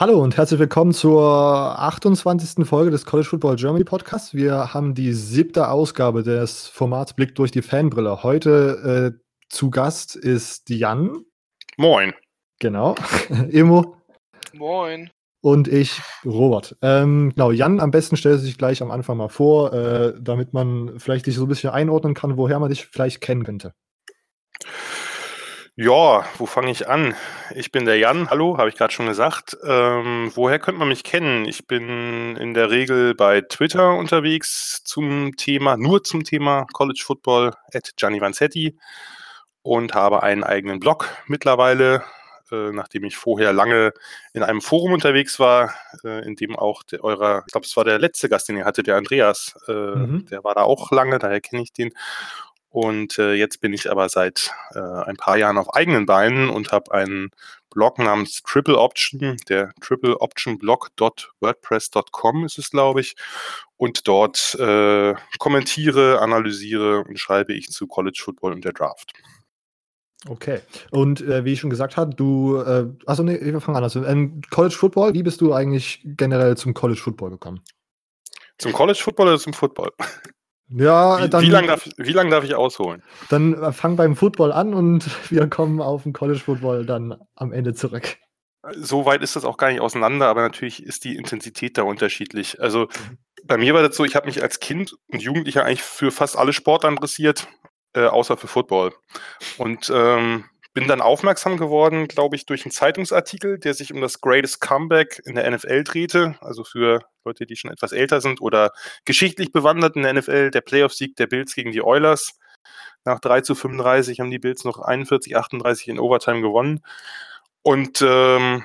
Hallo und herzlich willkommen zur 28. Folge des College Football Germany Podcasts. Wir haben die siebte Ausgabe des Formats Blick durch die Fanbrille. Heute äh, zu Gast ist Jan. Moin. Genau. Emo. Moin. Und ich, Robert. Ähm, genau, Jan, am besten stellt sich gleich am Anfang mal vor, äh, damit man vielleicht dich so ein bisschen einordnen kann, woher man dich vielleicht kennen könnte. Ja, wo fange ich an? Ich bin der Jan, hallo, habe ich gerade schon gesagt. Ähm, woher könnte man mich kennen? Ich bin in der Regel bei Twitter unterwegs zum Thema, nur zum Thema College Football at Gianni Vanzetti und habe einen eigenen Blog mittlerweile, äh, nachdem ich vorher lange in einem Forum unterwegs war, äh, in dem auch der, eurer, ich glaube, es war der letzte Gast, den ihr hattet, der Andreas, äh, mhm. der war da auch lange, daher kenne ich den. Und äh, jetzt bin ich aber seit äh, ein paar Jahren auf eigenen Beinen und habe einen Blog namens Triple Option, der Triple Option Blog.wordpress.com ist es, glaube ich. Und dort äh, kommentiere, analysiere und schreibe ich zu College Football und der Draft. Okay. Und äh, wie ich schon gesagt habe, du, äh, achso, nee, wir fangen an. Also, ähm, College Football, wie bist du eigentlich generell zum College Football gekommen? Zum College Football oder zum Football? Ja, wie, dann. Wie lange darf, lang darf ich ausholen? Dann fang beim Football an und wir kommen auf den College Football dann am Ende zurück. So weit ist das auch gar nicht auseinander, aber natürlich ist die Intensität da unterschiedlich. Also mhm. bei mir war das so, ich habe mich als Kind und Jugendlicher eigentlich für fast alle Sportarten interessiert, äh, außer für Football. Und ähm, bin dann aufmerksam geworden, glaube ich, durch einen Zeitungsartikel, der sich um das Greatest Comeback in der NFL drehte. Also für Leute, die schon etwas älter sind oder geschichtlich bewandert in der NFL, der Playoff-Sieg der Bills gegen die Oilers. Nach 3 zu 35 haben die Bills noch 41, 38 in Overtime gewonnen. Und ähm,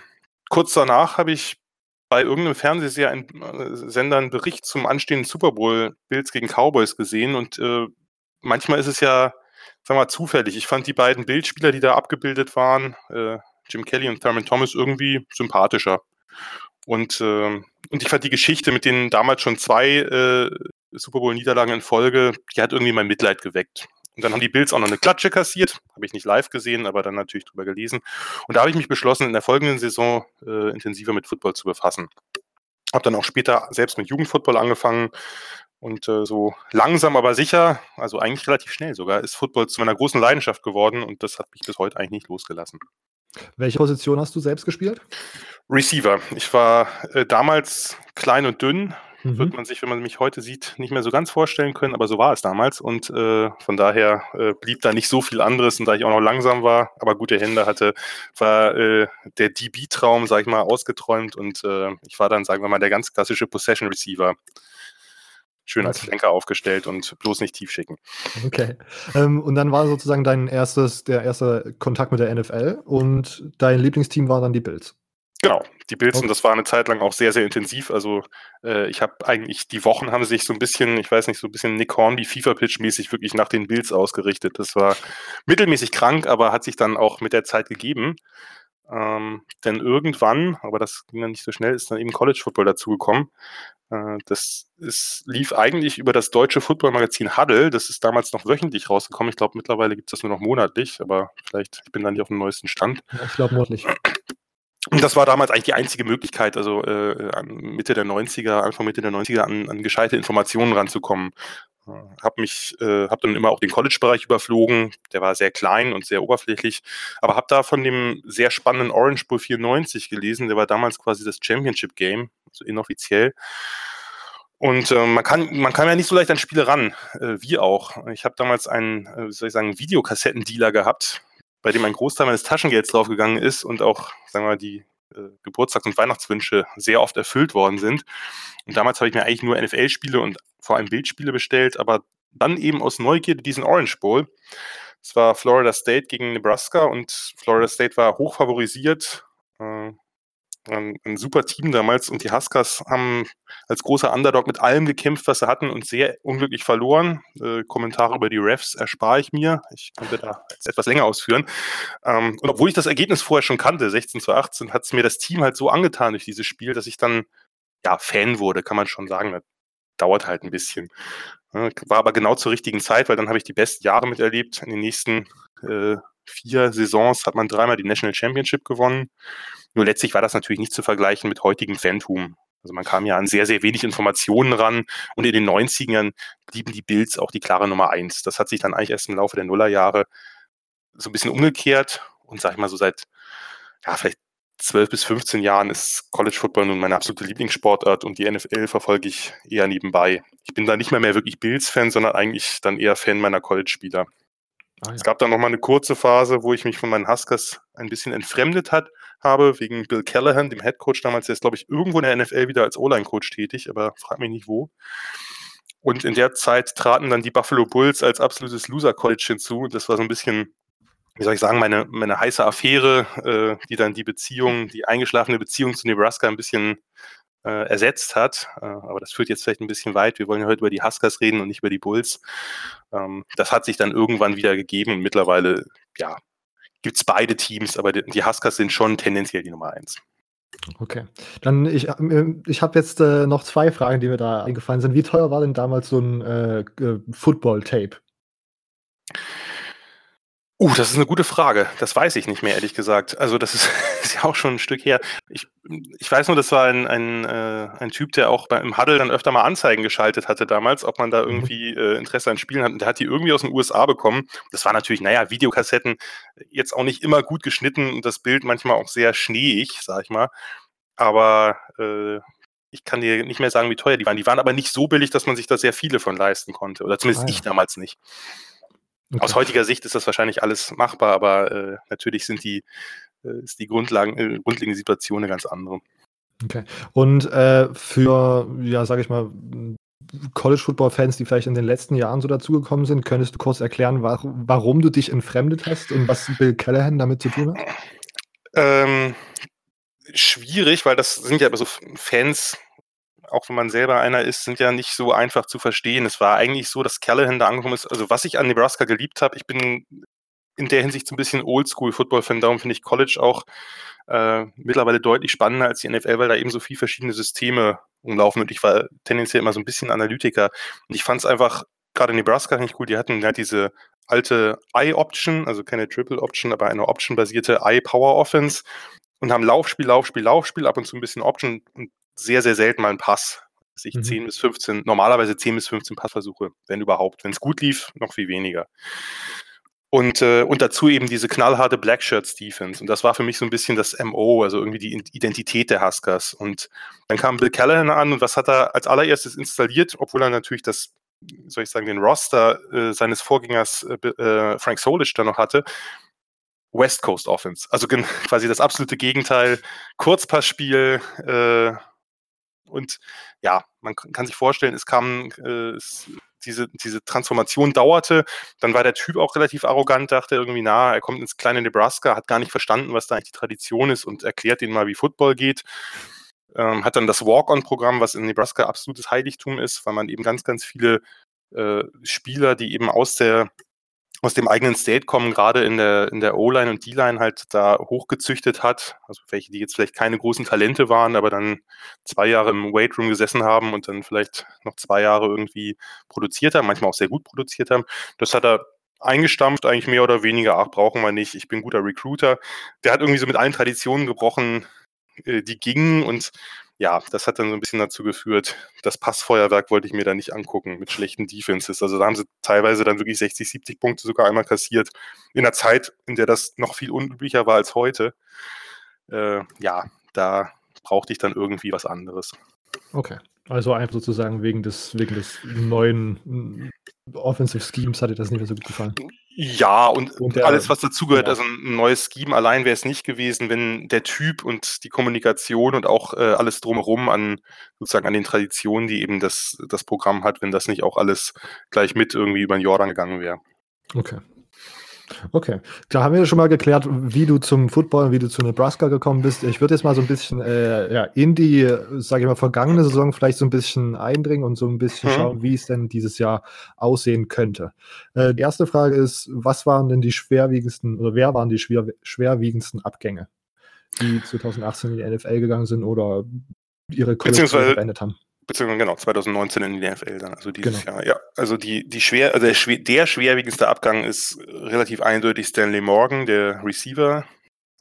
kurz danach habe ich bei irgendeinem Fernsehsender einen Bericht zum anstehenden Super Bowl Bills gegen Cowboys gesehen. Und äh, manchmal ist es ja sag mal, zufällig. Ich fand die beiden Bildspieler, die da abgebildet waren, äh, Jim Kelly und Thurman Thomas, irgendwie sympathischer. Und, äh, und ich fand die Geschichte mit den damals schon zwei äh, Super Bowl-Niederlagen in Folge, die hat irgendwie mein Mitleid geweckt. Und dann haben die Bills auch noch eine Klatsche kassiert. Habe ich nicht live gesehen, aber dann natürlich drüber gelesen. Und da habe ich mich beschlossen, in der folgenden Saison äh, intensiver mit Football zu befassen. Habe dann auch später selbst mit Jugendfootball angefangen, und äh, so langsam, aber sicher, also eigentlich relativ schnell sogar, ist Football zu meiner großen Leidenschaft geworden und das hat mich bis heute eigentlich nicht losgelassen. Welche Position hast du selbst gespielt? Receiver. Ich war äh, damals klein und dünn. Mhm. Wird man sich, wenn man mich heute sieht, nicht mehr so ganz vorstellen können, aber so war es damals. Und äh, von daher äh, blieb da nicht so viel anderes. Und da ich auch noch langsam war, aber gute Hände hatte, war äh, der DB-Traum, sag ich mal, ausgeträumt. Und äh, ich war dann, sagen wir mal, der ganz klassische Possession Receiver schön als Flanker aufgestellt und bloß nicht tief schicken. Okay. Ähm, und dann war sozusagen dein erstes, der erste Kontakt mit der NFL und dein Lieblingsteam war dann die Bills. Genau, die Bills okay. und das war eine Zeit lang auch sehr, sehr intensiv. Also äh, ich habe eigentlich, die Wochen haben sich so ein bisschen, ich weiß nicht, so ein bisschen Nick Hornby FIFA-Pitch-mäßig wirklich nach den Bills ausgerichtet. Das war mittelmäßig krank, aber hat sich dann auch mit der Zeit gegeben. Ähm, denn irgendwann, aber das ging dann nicht so schnell, ist dann eben College Football dazugekommen. Äh, das ist, lief eigentlich über das deutsche Football-Magazin Huddle. Das ist damals noch wöchentlich rausgekommen. Ich glaube, mittlerweile gibt es das nur noch monatlich, aber vielleicht, ich bin da nicht auf dem neuesten Stand. Ja, ich glaube monatlich. Und das war damals eigentlich die einzige Möglichkeit, also äh, Mitte der 90er, Anfang Mitte der 90er an, an gescheite Informationen ranzukommen. Habe mich, äh, habe dann immer auch den College-Bereich überflogen. Der war sehr klein und sehr oberflächlich, aber habe da von dem sehr spannenden Orange Bowl 94 gelesen. Der war damals quasi das Championship Game, also inoffiziell. Und äh, man kann man kann ja nicht so leicht an Spiele ran, äh, wie auch. Ich habe damals einen, äh, wie soll ich sagen, Videokassettendealer gehabt, bei dem ein Großteil meines Taschengelds draufgegangen ist und auch, sagen wir mal, die Geburtstags- und Weihnachtswünsche sehr oft erfüllt worden sind. Und damals habe ich mir eigentlich nur NFL-Spiele und vor allem Bildspiele bestellt, aber dann eben aus Neugierde diesen Orange Bowl. Es war Florida State gegen Nebraska und Florida State war hoch favorisiert. Äh, ein, ein, super Team damals und die Huskers haben als großer Underdog mit allem gekämpft, was sie hatten und sehr unglücklich verloren. Äh, Kommentare über die Refs erspare ich mir. Ich könnte da jetzt etwas länger ausführen. Ähm, und obwohl ich das Ergebnis vorher schon kannte, 16 zu 18, hat es mir das Team halt so angetan durch dieses Spiel, dass ich dann ja Fan wurde, kann man schon sagen. Das dauert halt ein bisschen. War aber genau zur richtigen Zeit, weil dann habe ich die besten Jahre miterlebt. In den nächsten äh, vier Saisons hat man dreimal die National Championship gewonnen Nur letztlich war das natürlich nicht zu vergleichen mit heutigem Fantum. Also man kam ja an sehr, sehr wenig Informationen ran und in den 90ern blieben die Bills auch die klare Nummer eins. Das hat sich dann eigentlich erst im Laufe der Nullerjahre so ein bisschen umgekehrt und sag ich mal so seit, ja, vielleicht 12 bis 15 Jahren ist College Football nun meine absolute Lieblingssportart und die NFL verfolge ich eher nebenbei. Ich bin da nicht mehr mehr wirklich Bills-Fan, sondern eigentlich dann eher Fan meiner College-Spieler. Ah, ja. Es gab dann noch mal eine kurze Phase, wo ich mich von meinen Huskers ein bisschen entfremdet hat, habe, wegen Bill Callahan, dem Head Coach damals. Der ist, glaube ich, irgendwo in der NFL wieder als O-Line-Coach tätig, aber frag mich nicht wo. Und in der Zeit traten dann die Buffalo Bulls als absolutes Loser-College hinzu. Das war so ein bisschen, wie soll ich sagen, meine, meine heiße Affäre, äh, die dann die Beziehung, die eingeschlafene Beziehung zu Nebraska ein bisschen äh, ersetzt hat. Äh, aber das führt jetzt vielleicht ein bisschen weit. Wir wollen ja heute über die Huskers reden und nicht über die Bulls. Ähm, das hat sich dann irgendwann wieder gegeben und mittlerweile, ja, gibt es beide Teams, aber die, die Huskers sind schon tendenziell die Nummer eins. Okay. Dann ich, äh, ich habe jetzt äh, noch zwei Fragen, die mir da eingefallen sind. Wie teuer war denn damals so ein äh Football-Tape? Uh, das ist eine gute Frage. Das weiß ich nicht mehr, ehrlich gesagt. Also das ist, ist ja auch schon ein Stück her. Ich, ich weiß nur, das war ein, ein, äh, ein Typ, der auch beim Huddle dann öfter mal Anzeigen geschaltet hatte damals, ob man da mhm. irgendwie äh, Interesse an Spielen hat. Und der hat die irgendwie aus den USA bekommen. Das war natürlich, naja, Videokassetten jetzt auch nicht immer gut geschnitten und das Bild manchmal auch sehr schneeig, sag ich mal. Aber äh, ich kann dir nicht mehr sagen, wie teuer die waren. Die waren aber nicht so billig, dass man sich da sehr viele von leisten konnte. Oder zumindest ah, ja. ich damals nicht. Okay. Aus heutiger Sicht ist das wahrscheinlich alles machbar, aber äh, natürlich sind die, äh, ist die Grundlagen, äh, grundlegende Situation eine ganz andere. Okay. Und äh, für, ja, sage ich mal, College-Football-Fans, die vielleicht in den letzten Jahren so dazugekommen sind, könntest du kurz erklären, warum, warum du dich entfremdet hast und was Bill Callahan damit zu tun hat? Ähm, schwierig, weil das sind ja so Fans, auch wenn man selber einer ist, sind ja nicht so einfach zu verstehen. Es war eigentlich so, dass Callahan da angekommen ist. Also was ich an Nebraska geliebt habe, ich bin in der Hinsicht so ein bisschen Oldschool-Football-Fan, darum finde ich College auch äh, mittlerweile deutlich spannender als die NFL, weil da eben so viele verschiedene Systeme umlaufen und ich war tendenziell immer so ein bisschen Analytiker und ich fand es einfach gerade Nebraska nicht cool, die hatten halt diese alte I-Option, also keine Triple-Option, aber eine Option-basierte I-Power-Offense und haben Laufspiel, Laufspiel, Laufspiel, ab und zu ein bisschen Option und sehr, sehr selten mal einen Pass. Ich mhm. 10 bis 15, normalerweise 10 bis 15 Passversuche, wenn überhaupt. Wenn es gut lief, noch viel weniger. Und, äh, und dazu eben diese knallharte Blackshirts Defense. Und das war für mich so ein bisschen das MO, also irgendwie die Identität der Huskers. Und dann kam Bill Callahan an und was hat er als allererstes installiert, obwohl er natürlich das, soll ich sagen, den Roster äh, seines Vorgängers äh, äh Frank Solich da noch hatte. West Coast Offense. Also quasi das absolute Gegenteil. Kurzpassspiel, äh, und ja, man kann sich vorstellen, es kam, äh, es, diese, diese Transformation dauerte. Dann war der Typ auch relativ arrogant, dachte irgendwie, na, er kommt ins kleine Nebraska, hat gar nicht verstanden, was da eigentlich die Tradition ist und erklärt ihnen mal, wie Football geht. Ähm, hat dann das Walk-on-Programm, was in Nebraska absolutes Heiligtum ist, weil man eben ganz, ganz viele äh, Spieler, die eben aus der aus dem eigenen State kommen, gerade in der, in der O-Line und D-Line halt da hochgezüchtet hat. Also welche, die jetzt vielleicht keine großen Talente waren, aber dann zwei Jahre im Weightroom gesessen haben und dann vielleicht noch zwei Jahre irgendwie produziert haben, manchmal auch sehr gut produziert haben. Das hat er eingestampft, eigentlich mehr oder weniger, ach, brauchen wir nicht, ich bin guter Recruiter. Der hat irgendwie so mit allen Traditionen gebrochen, die gingen und ja, das hat dann so ein bisschen dazu geführt, das Passfeuerwerk wollte ich mir da nicht angucken mit schlechten Defenses. Also da haben sie teilweise dann wirklich 60, 70 Punkte sogar einmal kassiert. In einer Zeit, in der das noch viel unüblicher war als heute. Äh, ja, da brauchte ich dann irgendwie was anderes. Okay. Also einfach sozusagen wegen des, wegen des neuen Offensive Schemes hat dir das nicht mehr so gut gefallen. Ja, und, und der, alles, was dazugehört, ja. also ein neues Scheme allein wäre es nicht gewesen, wenn der Typ und die Kommunikation und auch äh, alles drumherum an sozusagen an den Traditionen, die eben das, das Programm hat, wenn das nicht auch alles gleich mit irgendwie über den Jordan gegangen wäre. Okay. Okay, da haben wir schon mal geklärt, wie du zum Football, wie du zu Nebraska gekommen bist. Ich würde jetzt mal so ein bisschen äh, ja, in die, sage ich mal, vergangene Saison vielleicht so ein bisschen eindringen und so ein bisschen mhm. schauen, wie es denn dieses Jahr aussehen könnte. Äh, die erste Frage ist, was waren denn die schwerwiegendsten oder wer waren die schwer, schwerwiegendsten Abgänge, die 2018 in die NFL gegangen sind oder ihre Kollektion beendet haben? Beziehungsweise genau, 2019 in die NFL dann, also dieses genau. Jahr. Ja, also die, die schwer, also der, schwer, der schwerwiegendste Abgang ist relativ eindeutig Stanley Morgan, der Receiver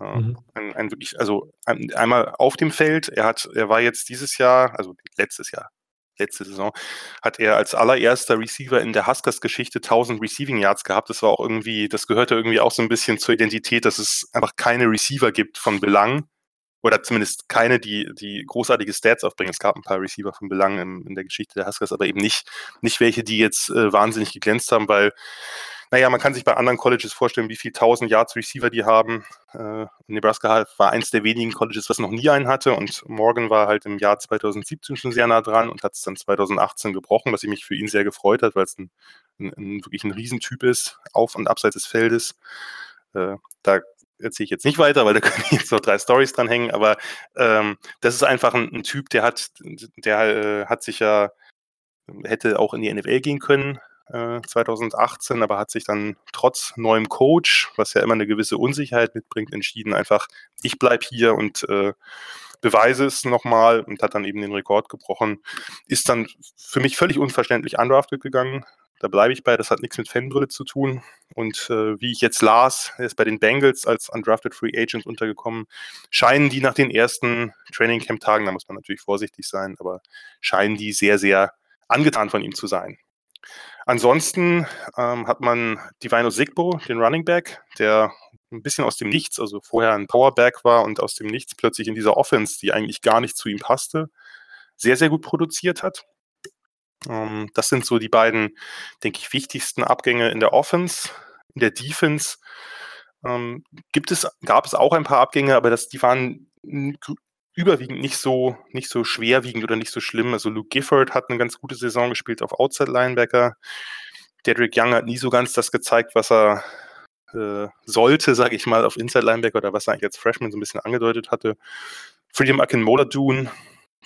Mhm. Ein, ein, wirklich, also ein, einmal auf dem Feld, er hat, er war jetzt dieses Jahr, also letztes Jahr, letzte Saison, hat er als allererster Receiver in der Huskers-Geschichte 1000 Receiving Yards gehabt. Das war auch irgendwie, das gehörte irgendwie auch so ein bisschen zur Identität, dass es einfach keine Receiver gibt von Belang, oder zumindest keine, die, die großartige Stats aufbringen. Es gab ein paar Receiver von Belang in, in der Geschichte der Huskers, aber eben nicht, nicht welche, die jetzt äh, wahnsinnig geglänzt haben, weil, naja, man kann sich bei anderen Colleges vorstellen, wie viel 1000 Yards Receiver die haben. Äh, Nebraska war eins der wenigen Colleges, was noch nie einen hatte und Morgan war halt im Jahr 2017 schon sehr nah dran und hat es dann 2018 gebrochen, was mich für ihn sehr gefreut hat, weil es ein, ein, ein, wirklich ein Riesentyp ist, auf und abseits des Feldes. Äh, da erzähle ich jetzt nicht weiter, weil da können jetzt noch drei Stories dran hängen, aber ähm, das ist einfach ein, ein, Typ, der hat, der äh, hat sich ja, hätte auch in die NFL gehen können, äh, 2018, aber hat sich dann trotz neuem Coach, was ja immer eine gewisse Unsicherheit mitbringt, entschieden, einfach, ich bleibe hier und äh, beweise es nochmal und hat dann eben den Rekord gebrochen. Ist dann für mich völlig unverständlich undrafted gegangen, da bleibe ich bei, das hat nichts mit Fanbrille zu tun. Und äh, wie ich jetzt las, er ist bei den Bengals als Undrafted Free Agent untergekommen. Scheinen die nach den ersten Training Camp Tagen, da muss man natürlich vorsichtig sein, aber scheinen die sehr, sehr angetan von ihm zu sein. Ansonsten ähm, hat man Divino Sigbo, den Running Back, der ein bisschen aus dem Nichts, also vorher ein Powerback war und aus dem Nichts plötzlich in dieser Offense, die eigentlich gar nicht zu ihm passte, sehr, sehr gut produziert hat. Ähm, das sind so die beiden, denke ich, wichtigsten Abgänge in der Offense. In der Defense ähm, gibt es, gab es auch ein paar Abgänge, aber das, die waren überwiegend nicht so, nicht so schwerwiegend oder nicht so schlimm. Also Luke Gifford hat eine ganz gute Saison gespielt auf Outside Linebacker. Dedrick Young hat nie so ganz das gezeigt, was er äh, sollte, sage ich mal, auf Inside Linebacker oder was er eigentlich als Freshman so ein bisschen angedeutet hatte. Freedom Akinmola Dune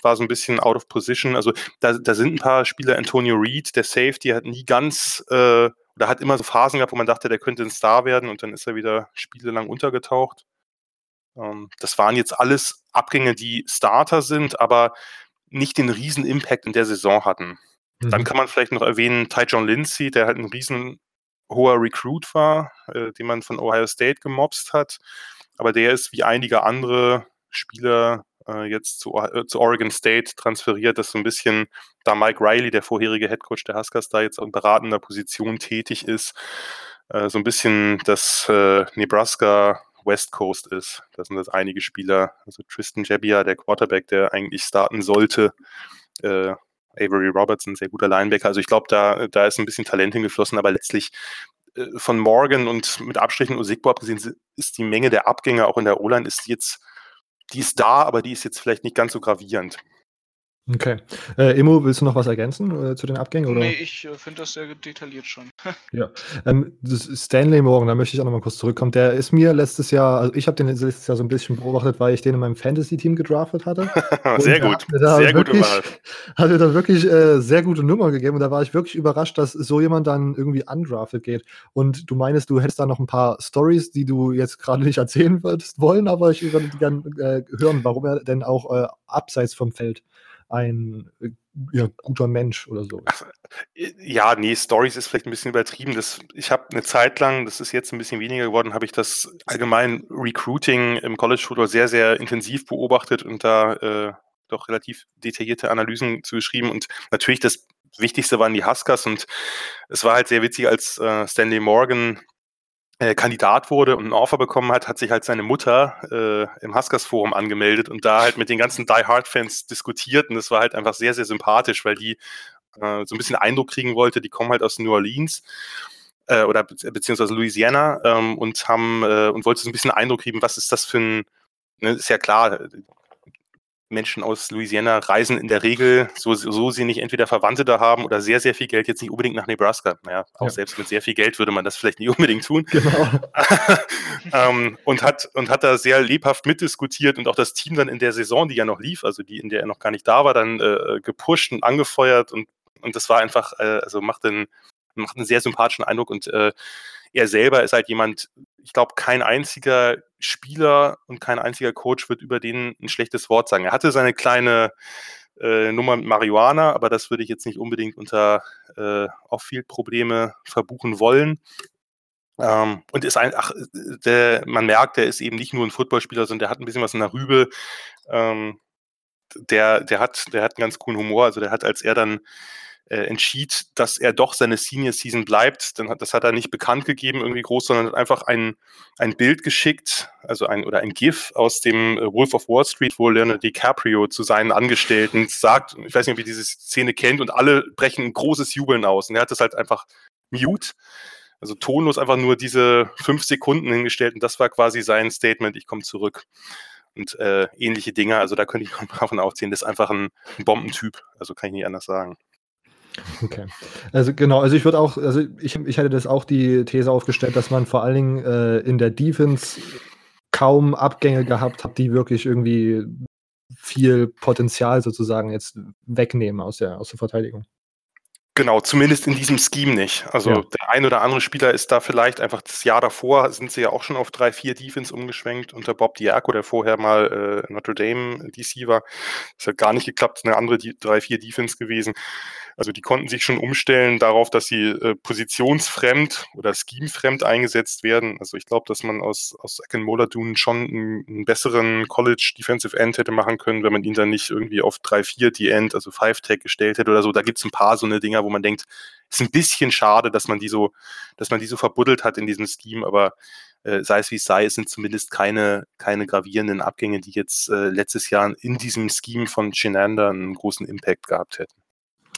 war so ein bisschen out of position. Also da, da sind ein paar Spieler, Antonio Reed, der Safety, hat nie ganz, äh, oder hat immer so Phasen gehabt, wo man dachte, der könnte ein Star werden und dann ist er wieder spielelang untergetaucht. Ähm, das waren jetzt alles Abgänge, die Starter sind, aber nicht den riesen Impact in der Saison hatten. Mhm. Dann kann man vielleicht noch erwähnen, Ty John Lindsay, der halt ein riesen hoher Recruit war, äh, den man von Ohio State gemobst hat. Aber der ist wie einige andere Spieler äh, jetzt zu, äh, zu Oregon State transferiert, dass so ein bisschen, da Mike Riley, der vorherige Headcoach der Huskers, da jetzt in beratender Position tätig ist, äh, so ein bisschen das äh, Nebraska West Coast ist. Da sind das einige Spieler, also Tristan Jebbia, der Quarterback, der eigentlich starten sollte, äh, Avery Robertson, sehr guter Linebacker. Also ich glaube, da, da ist ein bisschen Talent hingeflossen, aber letztlich äh, von Morgan und mit Abstrichen Usigbo abgesehen ist die Menge der Abgänge auch in der O-Line ist jetzt die ist da, aber die ist jetzt vielleicht nicht ganz so gravierend. Okay. Äh, Immo, willst du noch was ergänzen äh, zu den Abgängen? Oder? Nee, ich äh, finde das sehr detailliert schon. ja. Ähm, Stanley Morgan, da möchte ich auch noch mal kurz zurückkommen. Der ist mir letztes Jahr, also ich habe den letztes Jahr so ein bisschen beobachtet, weil ich den in meinem Fantasy-Team gedraftet hatte. sehr gut. Sehr gut wirklich, Hat mir da wirklich äh, sehr gute Nummer gegeben und da war ich wirklich überrascht, dass so jemand dann irgendwie undrafted geht. Und du meinst, du hättest da noch ein paar Stories, die du jetzt gerade nicht erzählen würdest wollen, aber ich würde gerne äh, hören, warum er denn auch äh, abseits vom Feld ein ja, guter Mensch oder so. Ach, äh, ja, nee, Stories ist vielleicht ein bisschen übertrieben. Das, ich habe eine Zeit lang, das ist jetzt ein bisschen weniger geworden, habe ich das allgemein Recruiting im College Football sehr, sehr intensiv beobachtet und da äh, doch relativ detaillierte Analysen zu geschrieben. Und natürlich das Wichtigste waren die Huskers und es war halt sehr witzig, als äh, Stanley Morgan äh, Kandidat wurde und ein Offer bekommen hat, hat sich halt seine Mutter äh, im Huskers Forum angemeldet und da halt mit den ganzen Die Hard Fans diskutiert. Und das war halt einfach sehr, sehr sympathisch, weil die äh, so ein bisschen Eindruck kriegen wollte, die kommen halt aus New Orleans äh, oder be beziehungsweise Louisiana ähm, und haben äh, und wollte so ein bisschen Eindruck kriegen, was ist das für ein, ne, ist ja klar, Menschen aus Louisiana reisen in der Regel, so, so sie nicht entweder Verwandte da haben oder sehr, sehr viel Geld, jetzt nicht unbedingt nach Nebraska. Naja, auch ja. selbst mit sehr viel Geld würde man das vielleicht nicht unbedingt tun. Genau. ähm, und, hat, und hat da sehr lebhaft mitdiskutiert und auch das Team dann in der Saison, die ja noch lief, also die, in der er noch gar nicht da war, dann äh, gepusht und angefeuert und, und das war einfach, äh, also macht einen, macht einen sehr sympathischen Eindruck und äh, er selber ist halt jemand, ich glaube, kein einziger Spieler und kein einziger Coach wird über den ein schlechtes Wort sagen. Er hatte seine kleine äh, Nummer mit Marihuana, aber das würde ich jetzt nicht unbedingt unter äh, Off-Field-Probleme verbuchen wollen. Ähm, und ist ein, ach, der, man merkt, der ist eben nicht nur ein Footballspieler, sondern der hat ein bisschen was in der Rübe. Ähm, der, der hat, der hat einen ganz coolen Humor. Also der hat, als er dann äh, entschied, dass er doch seine Senior Season bleibt. Dann hat, das hat er nicht bekannt gegeben, irgendwie groß, sondern hat einfach ein, ein Bild geschickt, also ein oder ein GIF aus dem äh, Wolf of Wall Street, wo Leonardo DiCaprio zu seinen Angestellten sagt, ich weiß nicht, ob ihr diese Szene kennt, und alle brechen ein großes Jubeln aus. Und er hat das halt einfach mute. Also tonlos einfach nur diese fünf Sekunden hingestellt und das war quasi sein Statement, ich komme zurück und äh, ähnliche Dinge. Also da könnte ich davon aufziehen, das ist einfach ein, ein Bombentyp. Also kann ich nicht anders sagen. Okay. Also genau, also ich würde auch, also ich, ich hätte das auch die These aufgestellt, dass man vor allen Dingen äh, in der Defense kaum Abgänge gehabt hat, die wirklich irgendwie viel Potenzial sozusagen jetzt wegnehmen aus der, aus der Verteidigung. Genau, zumindest in diesem Scheme nicht. Also ja. Ein oder andere Spieler ist da vielleicht einfach das Jahr davor, sind sie ja auch schon auf 3-4 Defense umgeschwenkt unter Bob Diaco, der vorher mal äh, Notre Dame DC war. Das hat gar nicht geklappt, eine andere 3-4 Defense gewesen. Also die konnten sich schon umstellen darauf, dass sie äh, positionsfremd oder schemefremd eingesetzt werden. Also ich glaube, dass man aus, aus Moladun schon einen, einen, besseren College Defensive End hätte machen können, wenn man ihn dann nicht irgendwie auf 3-4 die End, also 5-Tag gestellt hätte oder so. Da gibt es ein paar so eine Dinger, wo man denkt, ist ein bisschen schade, dass man die so, dass man die so verbuddelt hat in diesem Scheme, aber äh, sei es wie es sei, es sind zumindest keine, keine gravierenden Abgänge, die jetzt äh, letztes Jahr in diesem Scheme von Chenander einen großen Impact gehabt hätten.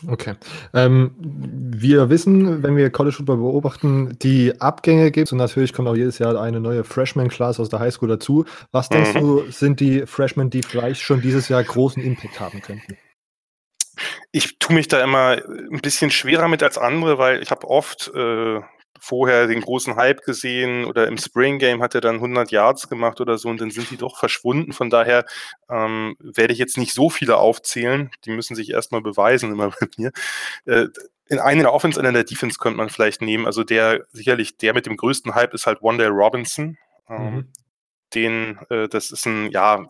Okay. Ähm, wir wissen, wenn wir College Football beobachten, die Abgänge gibt es und natürlich kommt auch jedes Jahr eine neue Freshman-Class aus der Highschool dazu. Was denkst mhm. du, sind die Freshmen, die vielleicht schon dieses Jahr großen Impact haben könnten? Ich tue mich da immer ein bisschen schwerer mit als andere, weil ich habe oft äh, vorher den großen Hype gesehen oder im Spring Game hat er dann 100 Yards gemacht oder so und dann sind die doch verschwunden. Von daher ähm, werde ich jetzt nicht so viele aufzählen. Die müssen sich erstmal beweisen immer bei mir. Äh, in einen der Offense, einen der Defense könnte man vielleicht nehmen. Also der sicherlich der mit dem größten Hype ist halt Wondale Robinson. Ähm, mhm. Den, äh, das ist ein, ja,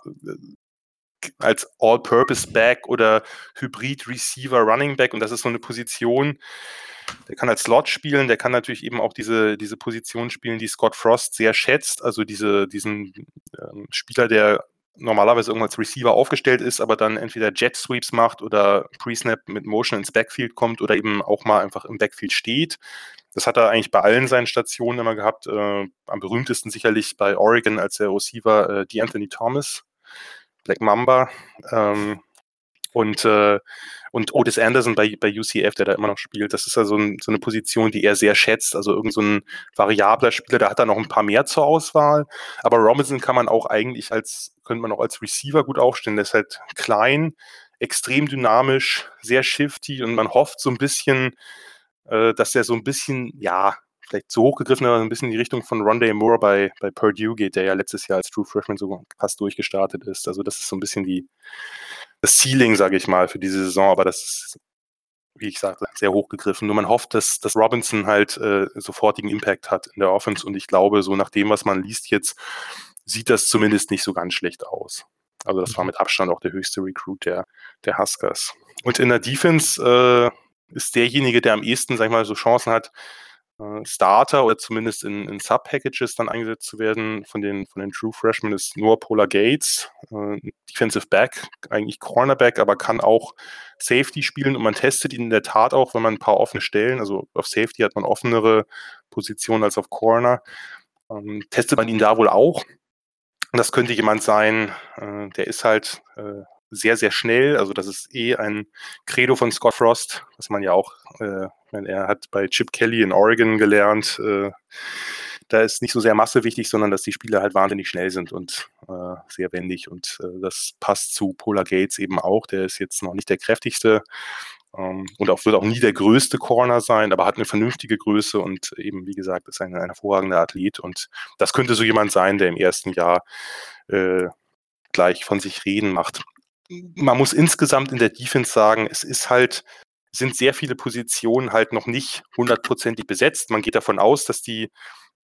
als All-Purpose-Back oder Hybrid-Receiver Running Back und das ist so eine Position, der kann als Slot spielen, der kann natürlich eben auch diese, diese Position spielen, die Scott Frost sehr schätzt, also diese, diesen ähm, Spieler, der normalerweise irgendwo als Receiver aufgestellt ist, aber dann entweder Jet Sweeps macht oder Pre-Snap mit Motion ins Backfield kommt oder eben auch mal einfach im Backfield steht. Das hat er eigentlich bei allen seinen Stationen immer gehabt. Äh, am berühmtesten sicherlich bei Oregon als der Receiver äh, die Anthony Thomas, Black Mamba. Ähm, und, äh, und Otis Anderson bei, bei UCF, der da immer noch spielt, das ist ja so, ein, so eine Position, die er sehr schätzt. Also irgend so variabler Spieler, da hat er noch ein paar mehr zur Auswahl. Aber Robinson kann man auch eigentlich als, könnte man auch als Receiver gut aufstellen. Der ist halt klein, extrem dynamisch, sehr shifty und man hofft so ein bisschen, äh, dass der so ein bisschen, ja, vielleicht zu hoch gegriffen, aber ein bisschen in die Richtung von Rondé Moore bei, bei Purdue geht, der ja letztes Jahr als True Freshman so fast durchgestartet ist. Also das ist so ein bisschen die, das Ceiling, sage ich mal, für diese Saison, aber das ist, wie ich sagte, sehr hochgegriffen. Nur man hofft, dass, dass Robinson halt äh, sofortigen Impact hat in der Offense und ich glaube, so nach dem, was man liest jetzt, sieht das zumindest nicht so ganz schlecht aus. Also das war mhm. mit Abstand auch der höchste Recruit der, der Huskers. Und in der Defense äh, ist derjenige, der am ehesten, sag ich mal, so Chancen hat, äh, Starter oder zumindest in, in Sub-Packages dann eingesetzt zu werden von den, von den True Freshmen ist nur Polar Gates, äh, Defensive Back, eigentlich Cornerback, aber kann auch Safety spielen und man testet ihn in der Tat auch, wenn man ein paar offene Stellen, also auf Safety hat man offenere Positionen als auf Corner, ähm, testet man ihn da wohl auch. Und das könnte jemand sein, äh, der ist halt äh, sehr, sehr schnell. Also das ist eh ein Credo von Scott Frost, was man ja auch, äh, er hat bei Chip Kelly in Oregon gelernt. Äh, da ist nicht so sehr Masse wichtig, sondern dass die Spieler halt wahnsinnig schnell sind und äh, sehr wendig. Und äh, das passt zu Polar Gates eben auch. Der ist jetzt noch nicht der kräftigste ähm, und auch wird auch nie der größte Corner sein, aber hat eine vernünftige Größe und eben, wie gesagt, ist ein, ein hervorragender Athlet. Und das könnte so jemand sein, der im ersten Jahr äh, gleich von sich reden macht man muss insgesamt in der Defense sagen, es ist halt, sind sehr viele Positionen halt noch nicht hundertprozentig besetzt. Man geht davon aus, dass die,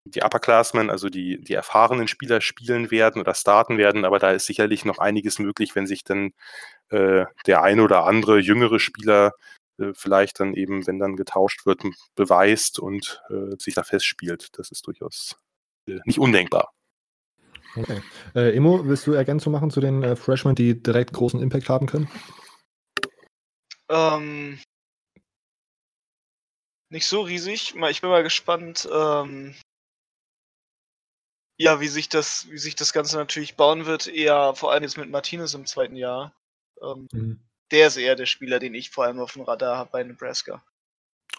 die Upperclassmen, also die, die erfahrenen Spieler spielen werden oder starten werden, aber da ist sicherlich noch einiges möglich, wenn sich dann äh, der eine oder andere jüngere Spieler äh, vielleicht dann eben, wenn dann getauscht wird, beweist und äh, sich da festspielt. Das ist durchaus äh, nicht undenkbar. Okay. Äh, Emo, willst du Ergänzung machen zu den äh, Freshmen, die direkt großen Impact haben können? Ähm, nicht so riesig. Ich bin mal gespannt, ähm, ja, wie sich das, wie sich das Ganze natürlich bauen wird, eher vor allem jetzt mit Martinez im zweiten Jahr. Ähm, mhm. Der ist eher der Spieler, den ich vor allem auf dem Radar habe bei Nebraska.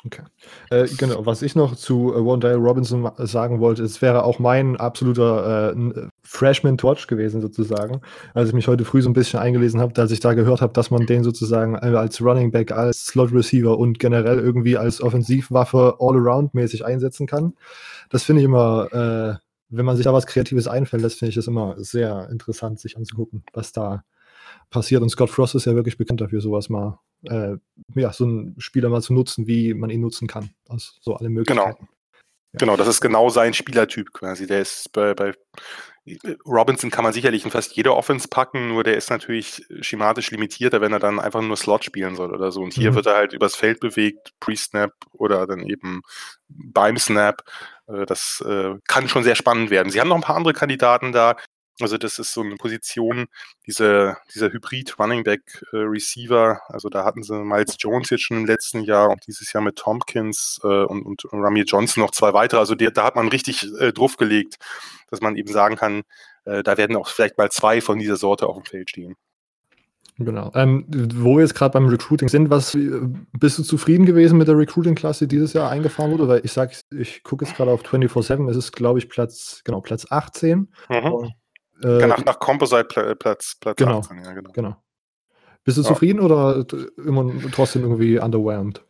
Okay. Äh, genau, was ich noch zu äh, Wondale Robinson sagen wollte, es wäre auch mein absoluter äh, Freshman Torch gewesen, sozusagen. Als ich mich heute früh so ein bisschen eingelesen habe, als ich da gehört habe, dass man den sozusagen äh, als Running Back, als Slot Receiver und generell irgendwie als Offensivwaffe all-around-mäßig einsetzen kann. Das finde ich immer, äh, wenn man sich da was Kreatives einfällt, das finde ich das immer sehr interessant, sich anzugucken, was da passiert. Und Scott Frost ist ja wirklich bekannt dafür, sowas mal, äh, ja, so einen Spieler mal zu nutzen, wie man ihn nutzen kann. Also so alle Möglichkeiten. Genau. Ja. Genau, das ist genau sein Spielertyp quasi. Der ist bei, bei Robinson kann man sicherlich in fast jeder Offense packen, nur der ist natürlich schematisch limitierter, wenn er dann einfach nur Slot spielen soll oder so. Und hier mhm. wird er halt übers Feld bewegt, pre-Snap oder dann eben beim Snap. Äh, das äh, kann schon sehr spannend werden. Sie haben noch ein paar andere Kandidaten da. Also das ist so eine Position, diese, dieser Hybrid Running Back äh, Receiver. Also da hatten sie Miles Jones jetzt schon im letzten Jahr und dieses Jahr mit Tompkins äh, und, und Ramir Johnson noch zwei weitere. Also die, da hat man richtig äh, drauf gelegt, dass man eben sagen kann, äh, da werden auch vielleicht mal zwei von dieser Sorte auf dem Feld stehen. Genau. Ähm, wo wir jetzt gerade beim Recruiting sind, was äh, bist du zufrieden gewesen mit der Recruiting-Klasse, die dieses Jahr eingefahren wurde? Weil ich sage, ich gucke jetzt gerade auf 24-7, es ist, glaube ich, Platz, genau, Platz 18. Mhm. Äh, nach, nach Composite äh, Platz, Platz genau, 18, ja, genau. genau. Bist du ja. zufrieden oder immer trotzdem irgendwie underwhelmed?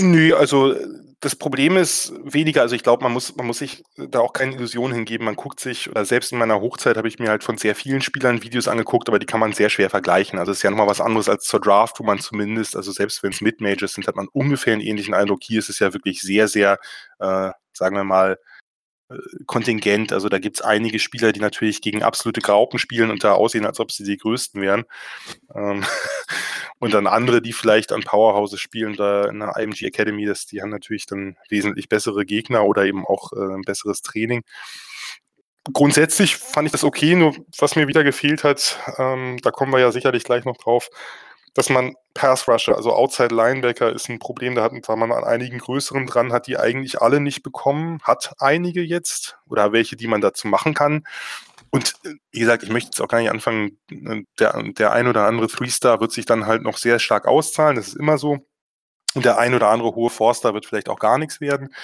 Nö, also das Problem ist weniger, also ich glaube, man muss, man muss sich da auch keine Illusionen hingeben. Man guckt sich, oder selbst in meiner Hochzeit habe ich mir halt von sehr vielen Spielern Videos angeguckt, aber die kann man sehr schwer vergleichen. Also es ist ja nochmal was anderes als zur Draft, wo man zumindest, also selbst wenn es Mid-Majors sind, hat man ungefähr einen ähnlichen Eindruck. Hier ist es ja wirklich sehr, sehr, äh, sagen wir mal, Kontingent. Also da gibt es einige Spieler, die natürlich gegen absolute Graupen spielen und da aussehen, als ob sie die größten wären. Ähm und dann andere, die vielleicht an Powerhouses spielen, da in der IMG Academy, das, die haben natürlich dann wesentlich bessere Gegner oder eben auch äh, ein besseres Training. Grundsätzlich fand ich das okay, nur was mir wieder gefehlt hat, ähm, da kommen wir ja sicherlich gleich noch drauf, dass man Pass Rusher, also Outside Linebacker ist ein Problem, da hat man an einigen größeren dran, hat die eigentlich alle nicht bekommen, hat einige jetzt oder welche, die man dazu machen kann. Und äh, wie gesagt, ich möchte jetzt auch gar nicht anfangen, äh, der, der ein oder andere Three-Star wird sich dann halt noch sehr stark auszahlen, das ist immer so. Und der ein oder andere hohe Forster wird vielleicht auch gar nichts werden.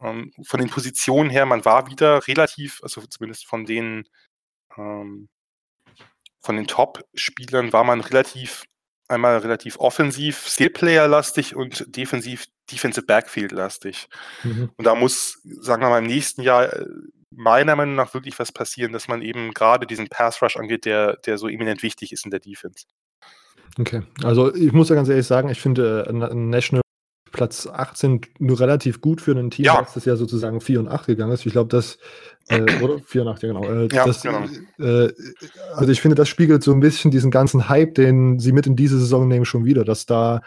Ähm, von den Positionen her, man war wieder relativ, also zumindest von den ähm, von den Top-Spielern war man relativ einmal relativ offensiv, Skillplayer-lastig und defensiv Defensive Backfield-lastig. Mhm. Und da muss, sagen wir mal, im nächsten Jahr äh, meiner Meinung nach wirklich was passieren, dass man eben gerade diesen Pass-Rush angeht, der, der so eminent wichtig ist in der Defense. Okay, also ich muss ja ganz ehrlich sagen, ich finde äh, National Platz 18 nur relativ gut für ein Team, ja. das ja sozusagen 4 und 8 gegangen ist. Ich glaube, das, äh, oder 4 und 8, ja genau. Äh, ja, das, genau. Äh, also ich finde, das spiegelt so ein bisschen diesen ganzen Hype, den sie mit in diese Saison nehmen, schon wieder, dass da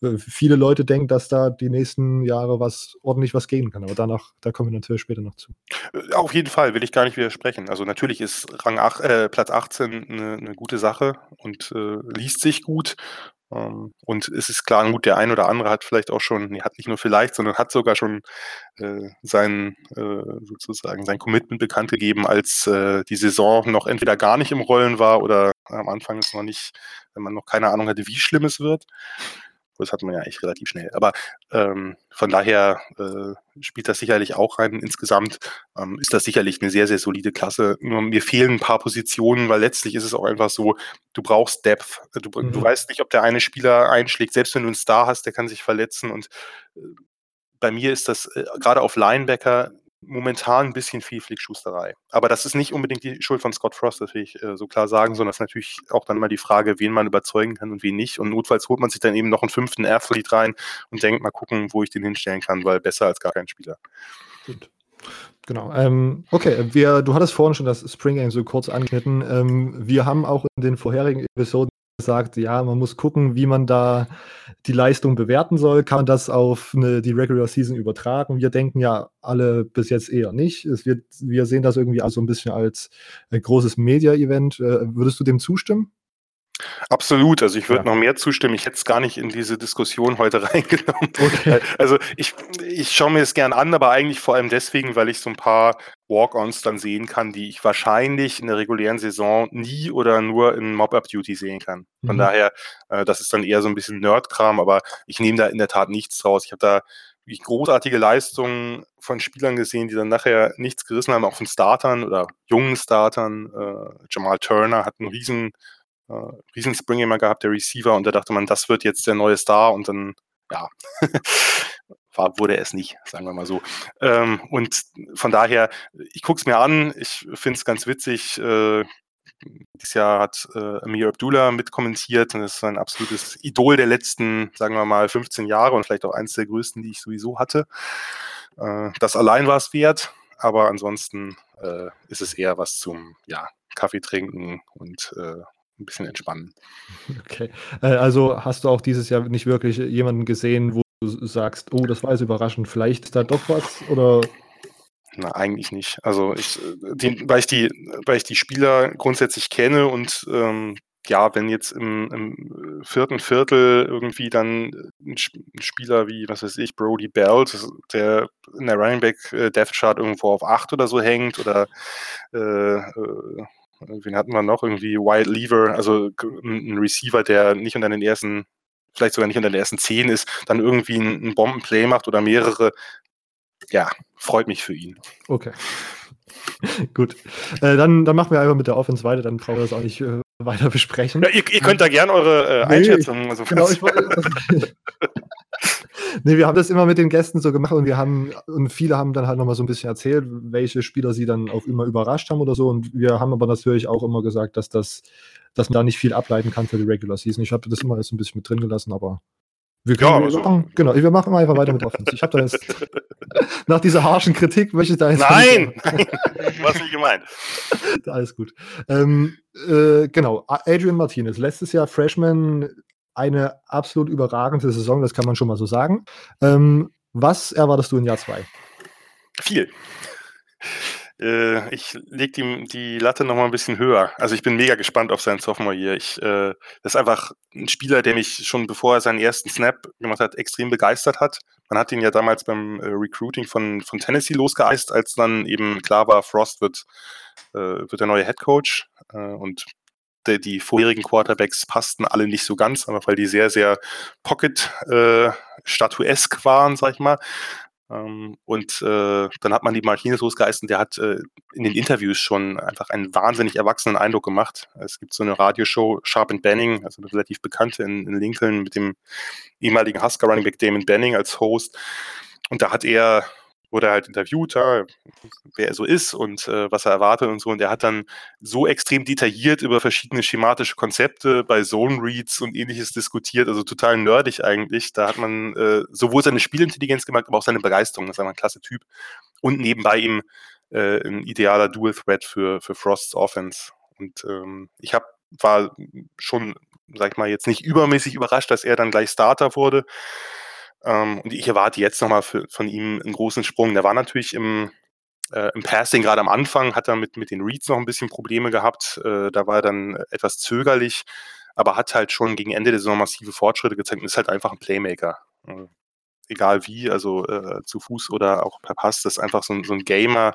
äh, viele Leute denken, dass da die nächsten Jahre was ordentlich was gehen kann. Aber danach, da kommen wir natürlich später noch zu. Äh, auf jeden Fall, will ich gar nicht widersprechen. Also natürlich ist Rang 8, äh, Platz 18 eine, eine, gute Sache und äh, liest sich gut. Ähm, und es ist klar, gut, der ein oder andere hat vielleicht auch schon, nee, hat nicht nur vielleicht, sondern hat sogar schon äh, sein, äh, sozusagen sein Commitment bekannt gegeben, als äh, die Saison noch entweder gar nicht im Rollen war oder am Anfang ist noch nicht, wenn man noch keine Ahnung hatte, wie schlimm es wird. Das hat man ja eigentlich relativ schnell. Aber ähm, von daher äh, spielt das sicherlich auch rein. Insgesamt ähm, ist das sicherlich eine sehr, sehr solide Klasse. Nur mir fehlen ein paar Positionen, weil letztlich ist es auch einfach so, du brauchst Depth. Du, mhm. du weißt nicht, ob der eine Spieler einschlägt. Selbst wenn du einen Star hast, der kann sich verletzen. Und äh, bei mir ist das äh, gerade auf Linebacker momentan ein bisschen viel Flickschusterei. Aber das ist nicht unbedingt die Schuld von Scott Frost, das will ich äh, so klar sagen, sondern es ist natürlich auch dann mal die Frage, wen man überzeugen kann und wen nicht. Und notfalls holt man sich dann eben noch einen fünften Athlete rein und denkt mal gucken, wo ich den hinstellen kann, weil besser als gar kein Spieler. Gut. Genau. Ähm, okay, wir, du hattest vorhin schon das Spring Game so kurz angeschnitten. Ähm, wir haben auch in den vorherigen Episoden sagt, ja, man muss gucken, wie man da die Leistung bewerten soll. Kann man das auf eine, die Regular Season übertragen? Wir denken ja alle bis jetzt eher nicht. Es wird, wir sehen das irgendwie also ein bisschen als ein großes Media-Event. Äh, würdest du dem zustimmen? Absolut, also ich würde ja. noch mehr zustimmen. Ich hätte es gar nicht in diese Diskussion heute reingenommen. Okay. Also ich, ich schaue mir es gern an, aber eigentlich vor allem deswegen, weil ich so ein paar Walk-ons dann sehen kann, die ich wahrscheinlich in der regulären Saison nie oder nur in Mob-Up-Duty sehen kann. Von mhm. daher, äh, das ist dann eher so ein bisschen Nerd-Kram, aber ich nehme da in der Tat nichts draus. Ich habe da großartige Leistungen von Spielern gesehen, die dann nachher nichts gerissen haben, auch von Startern oder jungen Startern. Äh, Jamal Turner hat einen riesen äh, riesen Spring immer gehabt, der Receiver, und da dachte man, das wird jetzt der neue Star und dann, ja, war, wurde es nicht, sagen wir mal so. Ähm, und von daher, ich gucke es mir an, ich finde es ganz witzig. Äh, dieses Jahr hat äh, Amir Abdullah mitkommentiert und das ist ein absolutes Idol der letzten, sagen wir mal, 15 Jahre und vielleicht auch eines der größten, die ich sowieso hatte. Äh, das allein war es wert, aber ansonsten äh, ist es eher was zum ja, Kaffee trinken und äh, ein bisschen entspannen. Okay. Äh, also hast du auch dieses Jahr nicht wirklich jemanden gesehen, wo du sagst, oh, das war jetzt überraschend, vielleicht ist da doch was oder na, eigentlich nicht. Also ich, äh, die, weil ich die, weil ich die Spieler grundsätzlich kenne und ähm, ja, wenn jetzt im, im, vierten Viertel irgendwie dann ein Spieler wie, was weiß ich, Brody Belt, der in der Running Back äh, Death Chart irgendwo auf 8 oder so hängt oder äh, äh, wen hatten wir noch? Irgendwie Wild Lever, also ein Receiver, der nicht unter den ersten, vielleicht sogar nicht unter den ersten zehn ist, dann irgendwie ein, Bombenplay macht oder mehrere. Ja, freut mich für ihn. Okay. Gut. Äh, dann, dann machen wir einfach mit der Offense weiter, dann brauchen wir das auch nicht äh, weiter besprechen. Ja, ihr, ihr, könnt da gerne eure äh, Einschätzung. Nee, also genau, ich wollte, nee, wir haben das immer mit den Gästen so gemacht und wir haben, und viele haben dann halt nochmal so ein bisschen erzählt, welche Spieler sie dann auch immer überrascht haben oder so. Und wir haben aber natürlich auch immer gesagt, dass das, dass man da nicht viel ableiten kann für die Regular Season. Ich habe das immer so ein bisschen mit drin gelassen, aber wir können, ja, also, machen, genau, wir machen einfach weiter mit Offense. Ich habe da jetzt, nach dieser harschen Kritik möchte ich da jetzt. Nein! Was nicht gemeint. Alles gut. Ähm, äh, genau, Adrian Martinez, letztes Jahr Freshman, eine absolut überragende Saison, das kann man schon mal so sagen. Ähm, was erwartest du in Jahr 2? Viel. Äh, ich lege die, die Latte noch mal ein bisschen höher. Also ich bin mega gespannt auf seinen Sophomore hier. Ich, äh, das ist einfach ein Spieler, der mich schon bevor er seinen ersten Snap gemacht hat, extrem begeistert hat. Man hat ihn ja damals beim äh, Recruiting von, von Tennessee losgeeist, als dann eben klar war, Frost wird, äh, wird der neue Head Coach. Äh, und die, die vorherigen Quarterbacks passten alle nicht so ganz, einfach weil die sehr, sehr Pocket äh, waren, sag ich mal. Ähm, und äh, dann hat man die Martinez losgeeist und der hat äh, in den Interviews schon einfach einen wahnsinnig erwachsenen Eindruck gemacht. Es gibt so eine Radioshow, Sharp and Banning, also eine relativ bekannte in, in Lincoln mit dem ehemaligen Husker Running Back Damon Banning als Host. Und da hat er wurde halt interviewt, wer er so ist und äh, was er erwartet und so. Und er hat dann so extrem detailliert über verschiedene schematische Konzepte bei Zone Reads und ähnliches diskutiert, also total nerdig eigentlich. Da hat man äh, sowohl seine Spielintelligenz gemerkt, aber auch seine Begeisterung. Das ist einfach ein klasse Typ. Und nebenbei ihm äh, ein idealer Dual Threat für, für Frosts Offense. Und ähm, ich habe war schon, sag ich mal, jetzt nicht übermäßig überrascht, dass er dann gleich Starter wurde. Ähm, und ich erwarte jetzt nochmal von ihm einen großen Sprung. Der war natürlich im, äh, im Passing gerade am Anfang, hat er mit, mit den Reads noch ein bisschen Probleme gehabt. Äh, da war er dann etwas zögerlich, aber hat halt schon gegen Ende der Saison massive Fortschritte gezeigt und ist halt einfach ein Playmaker. Äh, egal wie, also äh, zu Fuß oder auch per Pass, das ist einfach so, so ein Gamer,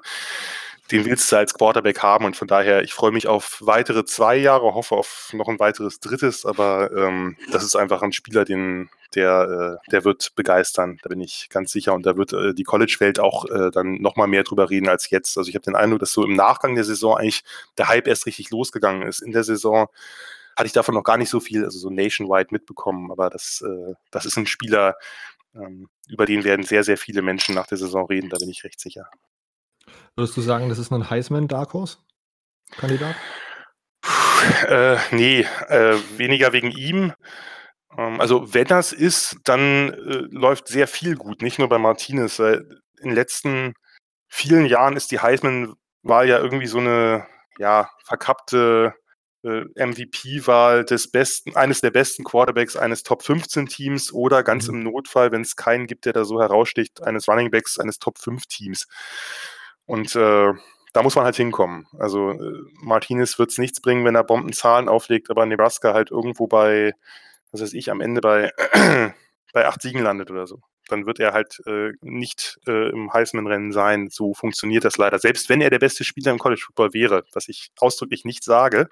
den willst du als Quarterback haben und von daher, ich freue mich auf weitere zwei Jahre, hoffe auf noch ein weiteres drittes, aber ähm, das ist einfach ein Spieler, den, der, äh, der wird begeistern, da bin ich ganz sicher und da wird äh, die College-Welt auch äh, dann nochmal mehr drüber reden als jetzt. Also ich habe den Eindruck, dass so im Nachgang der Saison eigentlich der Hype erst richtig losgegangen ist. In der Saison hatte ich davon noch gar nicht so viel, also so nationwide mitbekommen, aber das, äh, das ist ein Spieler, ähm, über den werden sehr, sehr viele Menschen nach der Saison reden, da bin ich recht sicher. Würdest du sagen, das ist ein Heisman Dark Horse Kandidat? Äh, nee, äh, weniger wegen ihm. Ähm, also wenn das ist, dann äh, läuft sehr viel gut, nicht nur bei Martinez. in den letzten vielen Jahren ist die Heisman-Wahl ja irgendwie so eine ja, verkappte äh, MVP-Wahl des besten, eines der besten Quarterbacks eines Top 15 Teams oder ganz mhm. im Notfall, wenn es keinen gibt, der da so heraussticht, eines Running Backs eines Top 5 Teams. Und äh, da muss man halt hinkommen. Also äh, Martinez wird es nichts bringen, wenn er Bombenzahlen auflegt, aber Nebraska halt irgendwo bei, was weiß ich, am Ende bei, bei acht Siegen landet oder so. Dann wird er halt äh, nicht äh, im Heisman-Rennen sein. So funktioniert das leider. Selbst wenn er der beste Spieler im College Football wäre, was ich ausdrücklich nicht sage.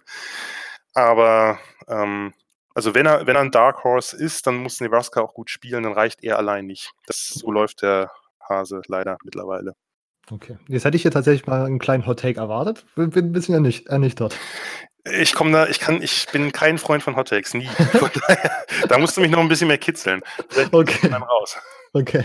Aber ähm, also wenn er, wenn er ein Dark Horse ist, dann muss Nebraska auch gut spielen, dann reicht er allein nicht. Das, so läuft der Hase leider mittlerweile. Okay. Jetzt hätte ich hier tatsächlich mal einen kleinen Hot Take erwartet. Bin, bin ein bisschen ernücht ernüchtert. Ich komme da, ich kann, ich bin kein Freund von Hot Takes, nie. da musst du mich noch ein bisschen mehr kitzeln. Vielleicht okay. Dann raus. Okay.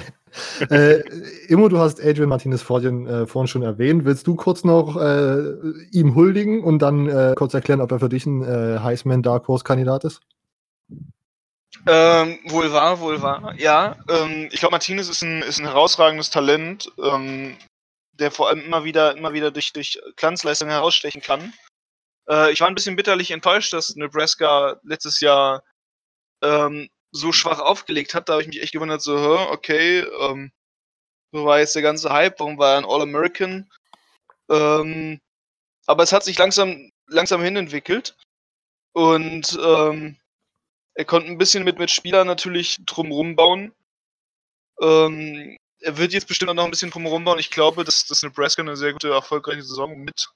äh, Immo, du hast Adrian Martinez vorhin, äh, vorhin schon erwähnt. Willst du kurz noch äh, ihm huldigen und dann äh, kurz erklären, ob er für dich ein äh, Heisman Dark Horse Kandidat ist? Ähm, wohl wahr, wohl wahr. Ja, ähm, ich glaube, Martinez ist ein, ist ein herausragendes Talent. Ähm, der vor allem immer wieder, immer wieder durch, durch Glanzleistungen herausstechen kann. Äh, ich war ein bisschen bitterlich enttäuscht, dass Nebraska letztes Jahr ähm, so schwach aufgelegt hat. Da habe ich mich echt gewundert, so, okay, ähm, so war jetzt der ganze Hype, warum war er ein All-American? Ähm, aber es hat sich langsam, langsam hinentwickelt. Und ähm, er konnte ein bisschen mit, mit Spielern natürlich drumrum bauen. Ähm, er wird jetzt bestimmt noch ein bisschen drum bauen. Ich glaube, dass, dass Nebraska eine sehr gute, erfolgreiche Saison mit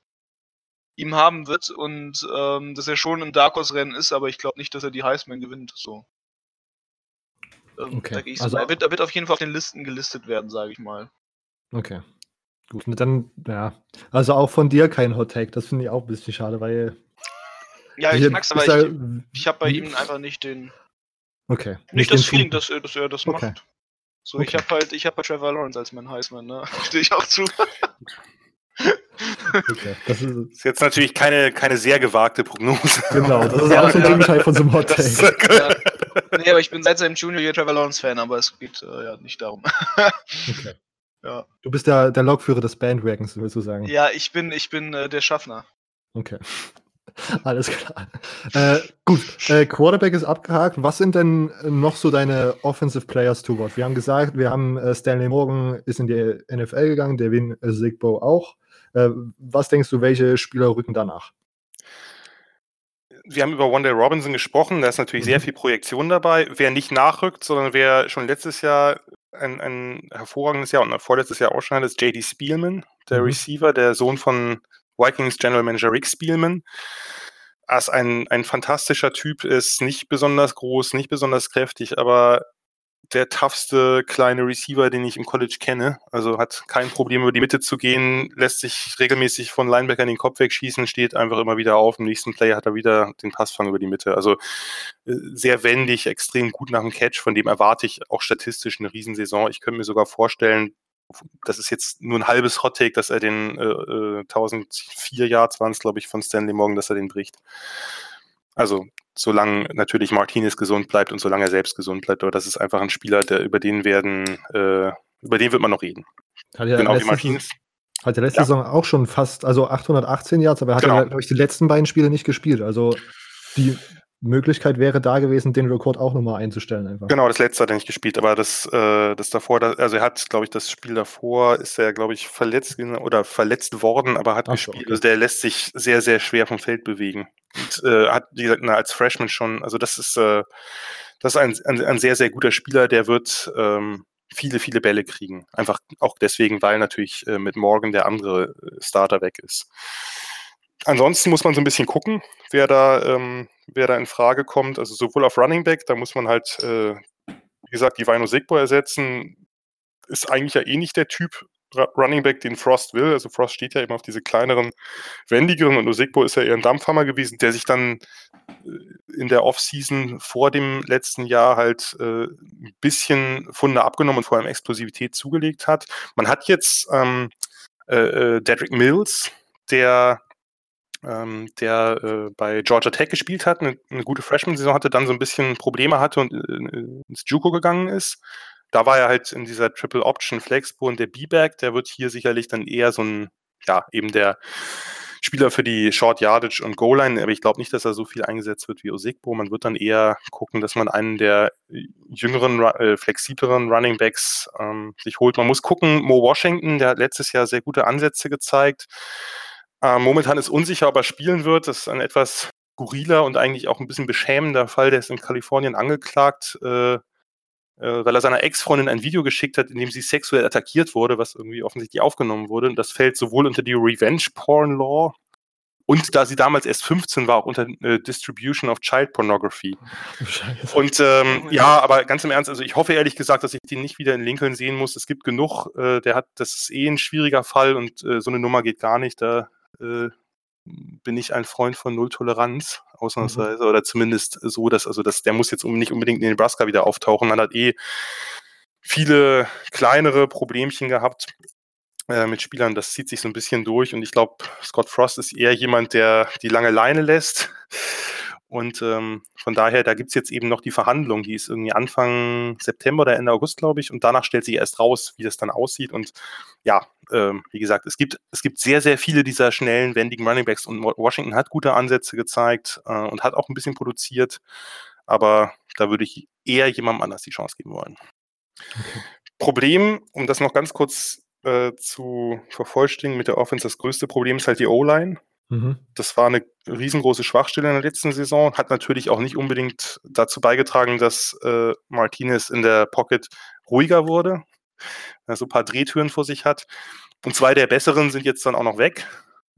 ihm haben wird und ähm, dass er schon im Dark Horse Rennen ist, aber ich glaube nicht, dass er die Heisman gewinnt. So. Ähm, okay. also, er, wird, er wird auf jeden Fall auf den Listen gelistet werden, sage ich mal. Okay. Gut, dann, ja. Also auch von dir kein Hot Take. Das finde ich auch ein bisschen schade, weil. Ja, ich mag's, aber ich, ich habe bei ihm einfach nicht den. Okay. Nicht, nicht das Feeling, dass, dass, er das okay. macht. So, okay. ich habe halt, ich habe halt Trevor Lawrence als mein Heisman, ne? Stehe ich auch zu. Okay, das ist, ist, jetzt natürlich keine, keine sehr gewagte Prognose. Genau, das ist auch so ein Gegenteil von so einem Hot Take. Ja. Nee, aber ich bin seit seinem Junior Year Trevor Lawrence Fan, aber es geht äh, ja nicht darum. okay. Ja. Du bist der, der Lokführer des Bandwagons, willst du sagen? Ja, ich bin, ich bin äh, der Schaffner. Okay. Alles klar. Äh, gut, äh, Quarterback ist abgehakt. Was sind denn noch so deine Offensive Players to watch? Wir haben gesagt, wir haben äh, Stanley Morgan ist in die NFL gegangen, Devin Sigbo auch. Äh, was denkst du, welche Spieler rücken danach? Wir haben über Day Robinson gesprochen, da ist natürlich mhm. sehr viel Projektion dabei. Wer nicht nachrückt, sondern wer schon letztes Jahr ein, ein hervorragendes Jahr und vorletztes Jahr auch schon hat, ist JD Spielman, der mhm. Receiver, der Sohn von Vikings General Manager Rick Spielman. Als ein, ein fantastischer Typ ist, nicht besonders groß, nicht besonders kräftig, aber der toughste kleine Receiver, den ich im College kenne. Also hat kein Problem, über die Mitte zu gehen, lässt sich regelmäßig von Linebacker in den Kopf wegschießen, steht einfach immer wieder auf. Im nächsten Play hat er wieder den Passfang über die Mitte. Also äh, sehr wendig, extrem gut nach dem Catch. Von dem erwarte ich auch statistisch eine Riesensaison. Ich könnte mir sogar vorstellen, das ist jetzt nur ein halbes Hot Take, dass er den äh, 1004 äh, Yards waren es, glaube ich, von Stanley Morgan, dass er den bricht. Also solange natürlich Martinez gesund bleibt und solange er selbst gesund bleibt, aber das ist einfach ein Spieler, der über den werden, äh, über den wird man noch reden. Hat ja genau wie Martinez. Hat der letzte ja. Saison auch schon fast, also 818 Yards, aber er hat genau. ja, glaube ich, die letzten beiden Spiele nicht gespielt. Also die Möglichkeit wäre da gewesen, den Rekord auch nochmal einzustellen. Einfach. Genau, das letzte hat er nicht gespielt, aber das, äh, das davor, das, also er hat, glaube ich, das Spiel davor ist er, glaube ich, verletzt oder verletzt worden, aber hat Ach, gespielt. Okay. Also der lässt sich sehr, sehr schwer vom Feld bewegen. Und äh, hat, wie gesagt, na, als Freshman schon, also das ist, äh, das ist ein, ein, ein, sehr, sehr guter Spieler, der wird ähm, viele, viele Bälle kriegen. Einfach auch deswegen, weil natürlich äh, mit Morgan der andere äh, Starter weg ist. Ansonsten muss man so ein bisschen gucken, wer da, ähm, wer da in Frage kommt. Also sowohl auf Running Back, da muss man halt, äh, wie gesagt, die Vino Sigbo ersetzen. Ist eigentlich ja eh nicht der Typ Running Back, den Frost will. Also Frost steht ja eben auf diese kleineren, wendigeren und Osigbo ist ja eher ein Dampfhammer gewesen, der sich dann äh, in der Offseason vor dem letzten Jahr halt äh, ein bisschen Funde abgenommen und vor allem Explosivität zugelegt hat. Man hat jetzt ähm, äh, äh Dedrick Mills, der ähm, der äh, bei Georgia Tech gespielt hat, eine, eine gute Freshman-Saison hatte, dann so ein bisschen Probleme hatte und äh, ins Juco gegangen ist. Da war er halt in dieser Triple Option Flexbo und der B-Back, der wird hier sicherlich dann eher so ein, ja, eben der, Spieler für die Short Yardage und Goal Line, aber ich glaube nicht, dass er so viel eingesetzt wird wie Osigbo. Man wird dann eher gucken, dass man einen der jüngeren, äh, flexibleren Running Backs ähm, sich holt. Man muss gucken, Mo Washington, der hat letztes Jahr sehr gute Ansätze gezeigt. Äh, momentan ist unsicher, ob er spielen wird. Das ist ein etwas skurriler und eigentlich auch ein bisschen beschämender Fall. Der ist in Kalifornien angeklagt, äh, äh, weil er seiner Ex-Freundin ein Video geschickt hat, in dem sie sexuell attackiert wurde, was irgendwie offensichtlich aufgenommen wurde. Und das fällt sowohl unter die Revenge-Porn-Law und da sie damals erst 15 war, auch unter äh, Distribution of Child Pornography. Scheiße. Und ähm, ja, aber ganz im Ernst, also ich hoffe ehrlich gesagt, dass ich den nicht wieder in Lincoln sehen muss. Es gibt genug, äh, der hat, das ist eh ein schwieriger Fall und äh, so eine Nummer geht gar nicht. Da äh, bin ich ein Freund von Null Toleranz, ausnahmsweise, mhm. oder zumindest so, dass, also dass der muss jetzt nicht unbedingt in Nebraska wieder auftauchen. Man hat eh viele kleinere Problemchen gehabt äh, mit Spielern. Das zieht sich so ein bisschen durch und ich glaube, Scott Frost ist eher jemand, der die lange Leine lässt. Und ähm, von daher, da gibt es jetzt eben noch die Verhandlung, die ist irgendwie Anfang September oder Ende August, glaube ich. Und danach stellt sich erst raus, wie das dann aussieht. Und ja, ähm, wie gesagt, es gibt, es gibt sehr, sehr viele dieser schnellen, wendigen Runningbacks und Washington hat gute Ansätze gezeigt äh, und hat auch ein bisschen produziert. Aber da würde ich eher jemandem anders die Chance geben wollen. Okay. Problem, um das noch ganz kurz äh, zu vervollständigen mit der Offense, das größte Problem ist halt die O-Line. Mhm. Das war eine riesengroße Schwachstelle in der letzten Saison, hat natürlich auch nicht unbedingt dazu beigetragen, dass äh, Martinez in der Pocket ruhiger wurde, so ein paar Drehtüren vor sich hat. Und zwei der besseren sind jetzt dann auch noch weg.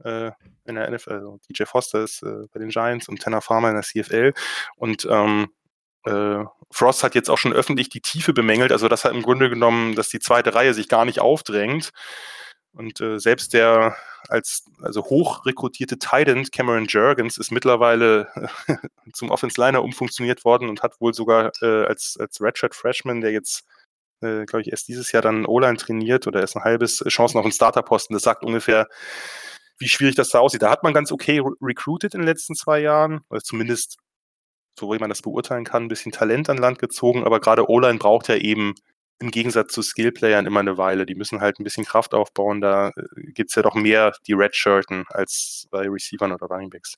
Äh, in der NFL, also DJ Foster ist äh, bei den Giants und Tanner Farmer in der CFL. Und ähm, äh, Frost hat jetzt auch schon öffentlich die Tiefe bemängelt, also das hat im Grunde genommen, dass die zweite Reihe sich gar nicht aufdrängt. Und äh, selbst der als also hoch Titan Cameron Jurgens ist mittlerweile zum Offense Liner umfunktioniert worden und hat wohl sogar äh, als, als Redshirt Freshman, der jetzt, äh, glaube ich, erst dieses Jahr dann O-Line trainiert oder erst ein halbes Chancen auf einen Starterposten. Das sagt ungefähr, wie schwierig das da aussieht. Da hat man ganz okay recruited in den letzten zwei Jahren, oder zumindest, so wie man das beurteilen kann, ein bisschen Talent an Land gezogen, aber gerade O-Line braucht ja eben im Gegensatz zu Skillplayern immer eine Weile. Die müssen halt ein bisschen Kraft aufbauen. Da äh, gibt es ja doch mehr die Redshirten als bei Receivern oder Runningbacks.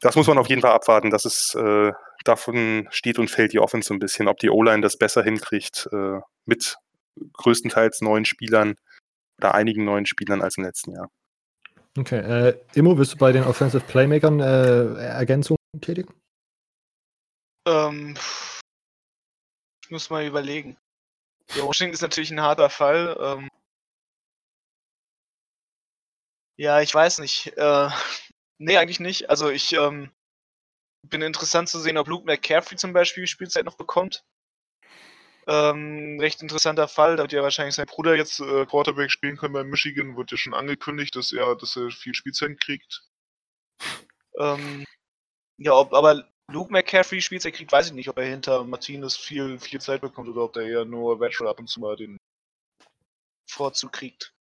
Das muss man auf jeden Fall abwarten. Das ist, äh, davon steht und fällt die Offense so ein bisschen, ob die O-Line das besser hinkriegt äh, mit größtenteils neuen Spielern oder einigen neuen Spielern als im letzten Jahr. Okay, äh, Immo, willst du bei den Offensive Playmakern äh, Ergänzungen tätigen? Ähm, ich muss mal überlegen. Ja, Washington ist natürlich ein harter Fall. Ähm ja, ich weiß nicht. Äh, nee, eigentlich nicht. Also ich ähm, bin interessant zu sehen, ob Luke McCaffrey zum Beispiel Spielzeit noch bekommt. Ähm, recht interessanter Fall. Da wird ja wahrscheinlich sein Bruder jetzt äh, Quarterback spielen können bei Michigan. Wurde ja schon angekündigt, dass er, dass er viel Spielzeit kriegt. Ähm, ja, ob, aber Luke McCaffrey Spielzeit kriegt, weiß ich nicht, ob er hinter Martinez viel, viel Zeit bekommt oder ob der eher nur Veteran ab und zu mal den Vorzug kriegt.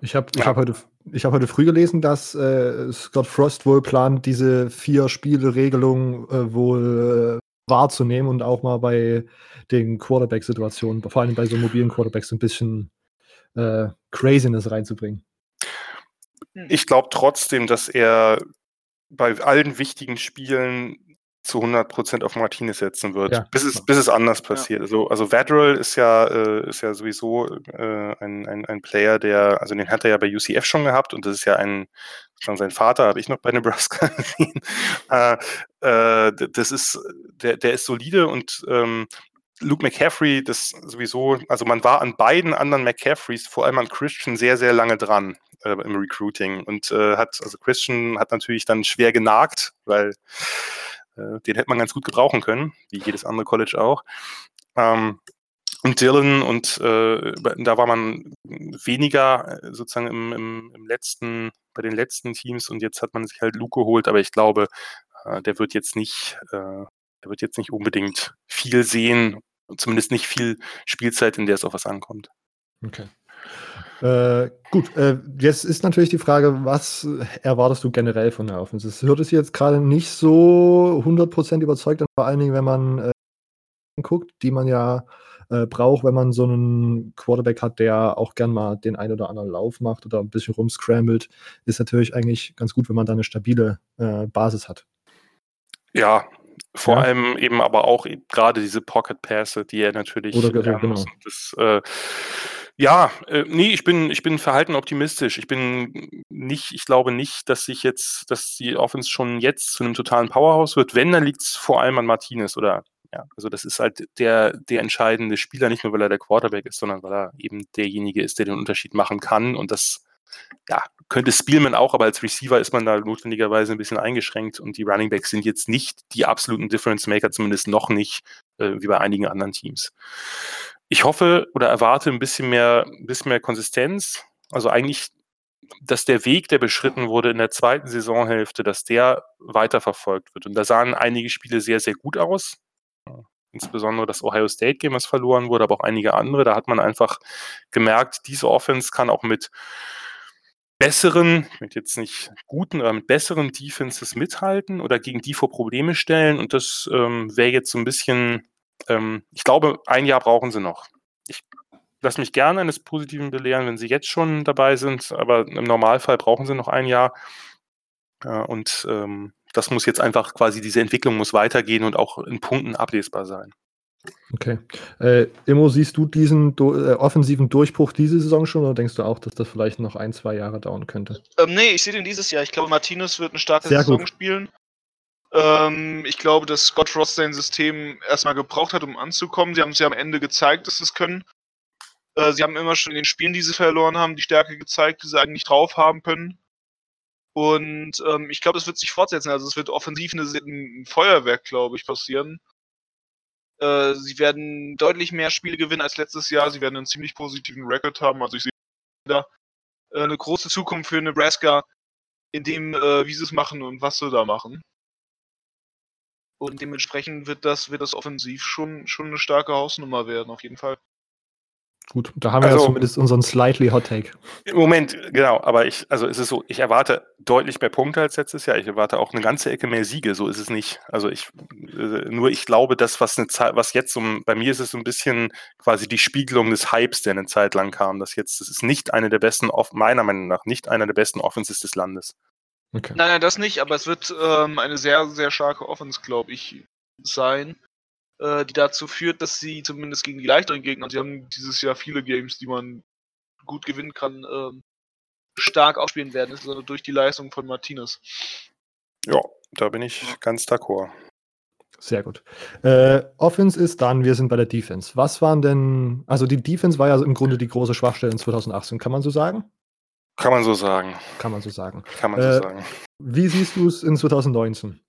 Ich habe ich hab heute, hab heute früh gelesen, dass äh, Scott Frost wohl plant, diese vier Spielregelung äh, wohl äh, wahrzunehmen und auch mal bei den Quarterback-Situationen, vor allem bei so mobilen Quarterbacks, ein bisschen äh, Craziness reinzubringen. Ich glaube trotzdem, dass er bei allen wichtigen Spielen zu 100% auf Martinez setzen wird, ja. bis, es, bis es anders passiert. Ja. Also, also Vadrell ist ja, äh, ist ja sowieso äh, ein, ein, ein Player, der, also den hat er ja bei UCF schon gehabt und das ist ja ein, sozusagen sein Vater habe ich noch bei Nebraska gesehen. äh, äh, das ist, der, der ist solide und ähm, Luke McCaffrey, das sowieso, also man war an beiden anderen McCaffreys, vor allem an Christian, sehr, sehr lange dran äh, im Recruiting und äh, hat, also Christian hat natürlich dann schwer genagt, weil äh, den hätte man ganz gut gebrauchen können, wie jedes andere College auch. Ähm, und Dylan und äh, da war man weniger äh, sozusagen im, im, im, letzten, bei den letzten Teams und jetzt hat man sich halt Luke geholt, aber ich glaube, äh, der wird jetzt nicht, der wird jetzt nicht unbedingt viel sehen, zumindest nicht viel Spielzeit, in der es auf was ankommt. Okay. Äh, gut, äh, jetzt ist natürlich die Frage, was erwartest du generell von der Offense? Es hört sich jetzt gerade nicht so 100% überzeugt an, vor allen Dingen, wenn man äh, guckt, die man ja äh, braucht, wenn man so einen Quarterback hat, der auch gern mal den ein oder anderen Lauf macht oder ein bisschen rumscrambled, ist natürlich eigentlich ganz gut, wenn man da eine stabile äh, Basis hat. Ja, vor ja. allem eben aber auch gerade diese Pocket-Pässe, die er natürlich Oder genau. Das, äh, ja, äh, nee, ich bin, ich bin verhalten optimistisch. Ich bin nicht, ich glaube nicht, dass sich jetzt, dass die Offense schon jetzt zu einem totalen Powerhouse wird. Wenn, dann liegt es vor allem an Martinez oder ja, also das ist halt der, der entscheidende Spieler, nicht nur weil er der Quarterback ist, sondern weil er eben derjenige ist, der den Unterschied machen kann. Und das ja, könnte Spielman auch, aber als Receiver ist man da notwendigerweise ein bisschen eingeschränkt und die Running Backs sind jetzt nicht die absoluten Difference Maker, zumindest noch nicht, äh, wie bei einigen anderen Teams. Ich hoffe oder erwarte ein bisschen mehr, bisschen mehr Konsistenz. Also eigentlich, dass der Weg, der beschritten wurde in der zweiten Saisonhälfte, dass der weiterverfolgt wird. Und da sahen einige Spiele sehr, sehr gut aus. Insbesondere das Ohio State Game, was verloren wurde, aber auch einige andere. Da hat man einfach gemerkt, diese Offense kann auch mit besseren, mit jetzt nicht guten, aber mit besseren Defenses mithalten oder gegen die vor Probleme stellen. Und das ähm, wäre jetzt so ein bisschen, ähm, ich glaube, ein Jahr brauchen sie noch. Ich lasse mich gerne eines Positiven belehren, wenn sie jetzt schon dabei sind, aber im Normalfall brauchen sie noch ein Jahr. Ja, und ähm, das muss jetzt einfach quasi, diese Entwicklung muss weitergehen und auch in Punkten ablesbar sein. Okay. Äh, Immo, siehst du diesen do äh, offensiven Durchbruch diese Saison schon oder denkst du auch, dass das vielleicht noch ein, zwei Jahre dauern könnte? Ähm, nee, ich sehe den dieses Jahr. Ich glaube, Martinez wird eine starke Sehr Saison gut. spielen. Ähm, ich glaube, dass Scott Frost sein System erstmal gebraucht hat, um anzukommen. Sie haben es ja am Ende gezeigt, dass sie es können. Äh, sie haben immer schon in den Spielen, die sie verloren haben, die Stärke gezeigt, die sie eigentlich drauf haben können. Und ähm, ich glaube, das wird sich fortsetzen. Also es wird offensiv eine, ein Feuerwerk, glaube ich, passieren. Äh, sie werden deutlich mehr Spiele gewinnen als letztes Jahr. Sie werden einen ziemlich positiven Rekord haben. Also ich sehe da äh, eine große Zukunft für Nebraska, in dem, äh, wie sie es machen und was sie da machen. Und dementsprechend wird das, wird das offensiv schon, schon eine starke Hausnummer werden, auf jeden Fall. Gut, da haben wir Also- ja zumindest unseren slightly Hot Take. Im Moment, genau, aber ich, also es ist so, ich erwarte deutlich mehr Punkte als letztes Jahr. Ich erwarte auch eine ganze Ecke mehr Siege, so ist es nicht. Also ich, äh, nur ich glaube, das, was eine Zeit, was jetzt so, bei mir ist es so ein bisschen quasi die Spiegelung des Hypes, der eine Zeit lang kam. Das jetzt, das ist nicht eine der besten, meiner Meinung nach, nicht einer der besten Offenses des Landes. Okay. Nein, nein, das nicht, aber es wird ähm, eine sehr, sehr starke Offense, glaube ich, sein, äh, die dazu führt, dass sie zumindest gegen die leichteren Gegner, sie haben dieses Jahr viele Games, die man gut gewinnen kann, ähm, stark aufspielen werden, insbesondere durch die Leistung von Martinez. Ja, da bin ich ganz d'accord. Sehr gut. Äh, Offense ist dann, wir sind bei der Defense. Was waren denn, also die Defense war ja im Grunde die große Schwachstelle in 2018, kann man so sagen? Kann man so sagen. Kann man so sagen. Kann man Äh, so sagen. Wie siehst du es in 2019?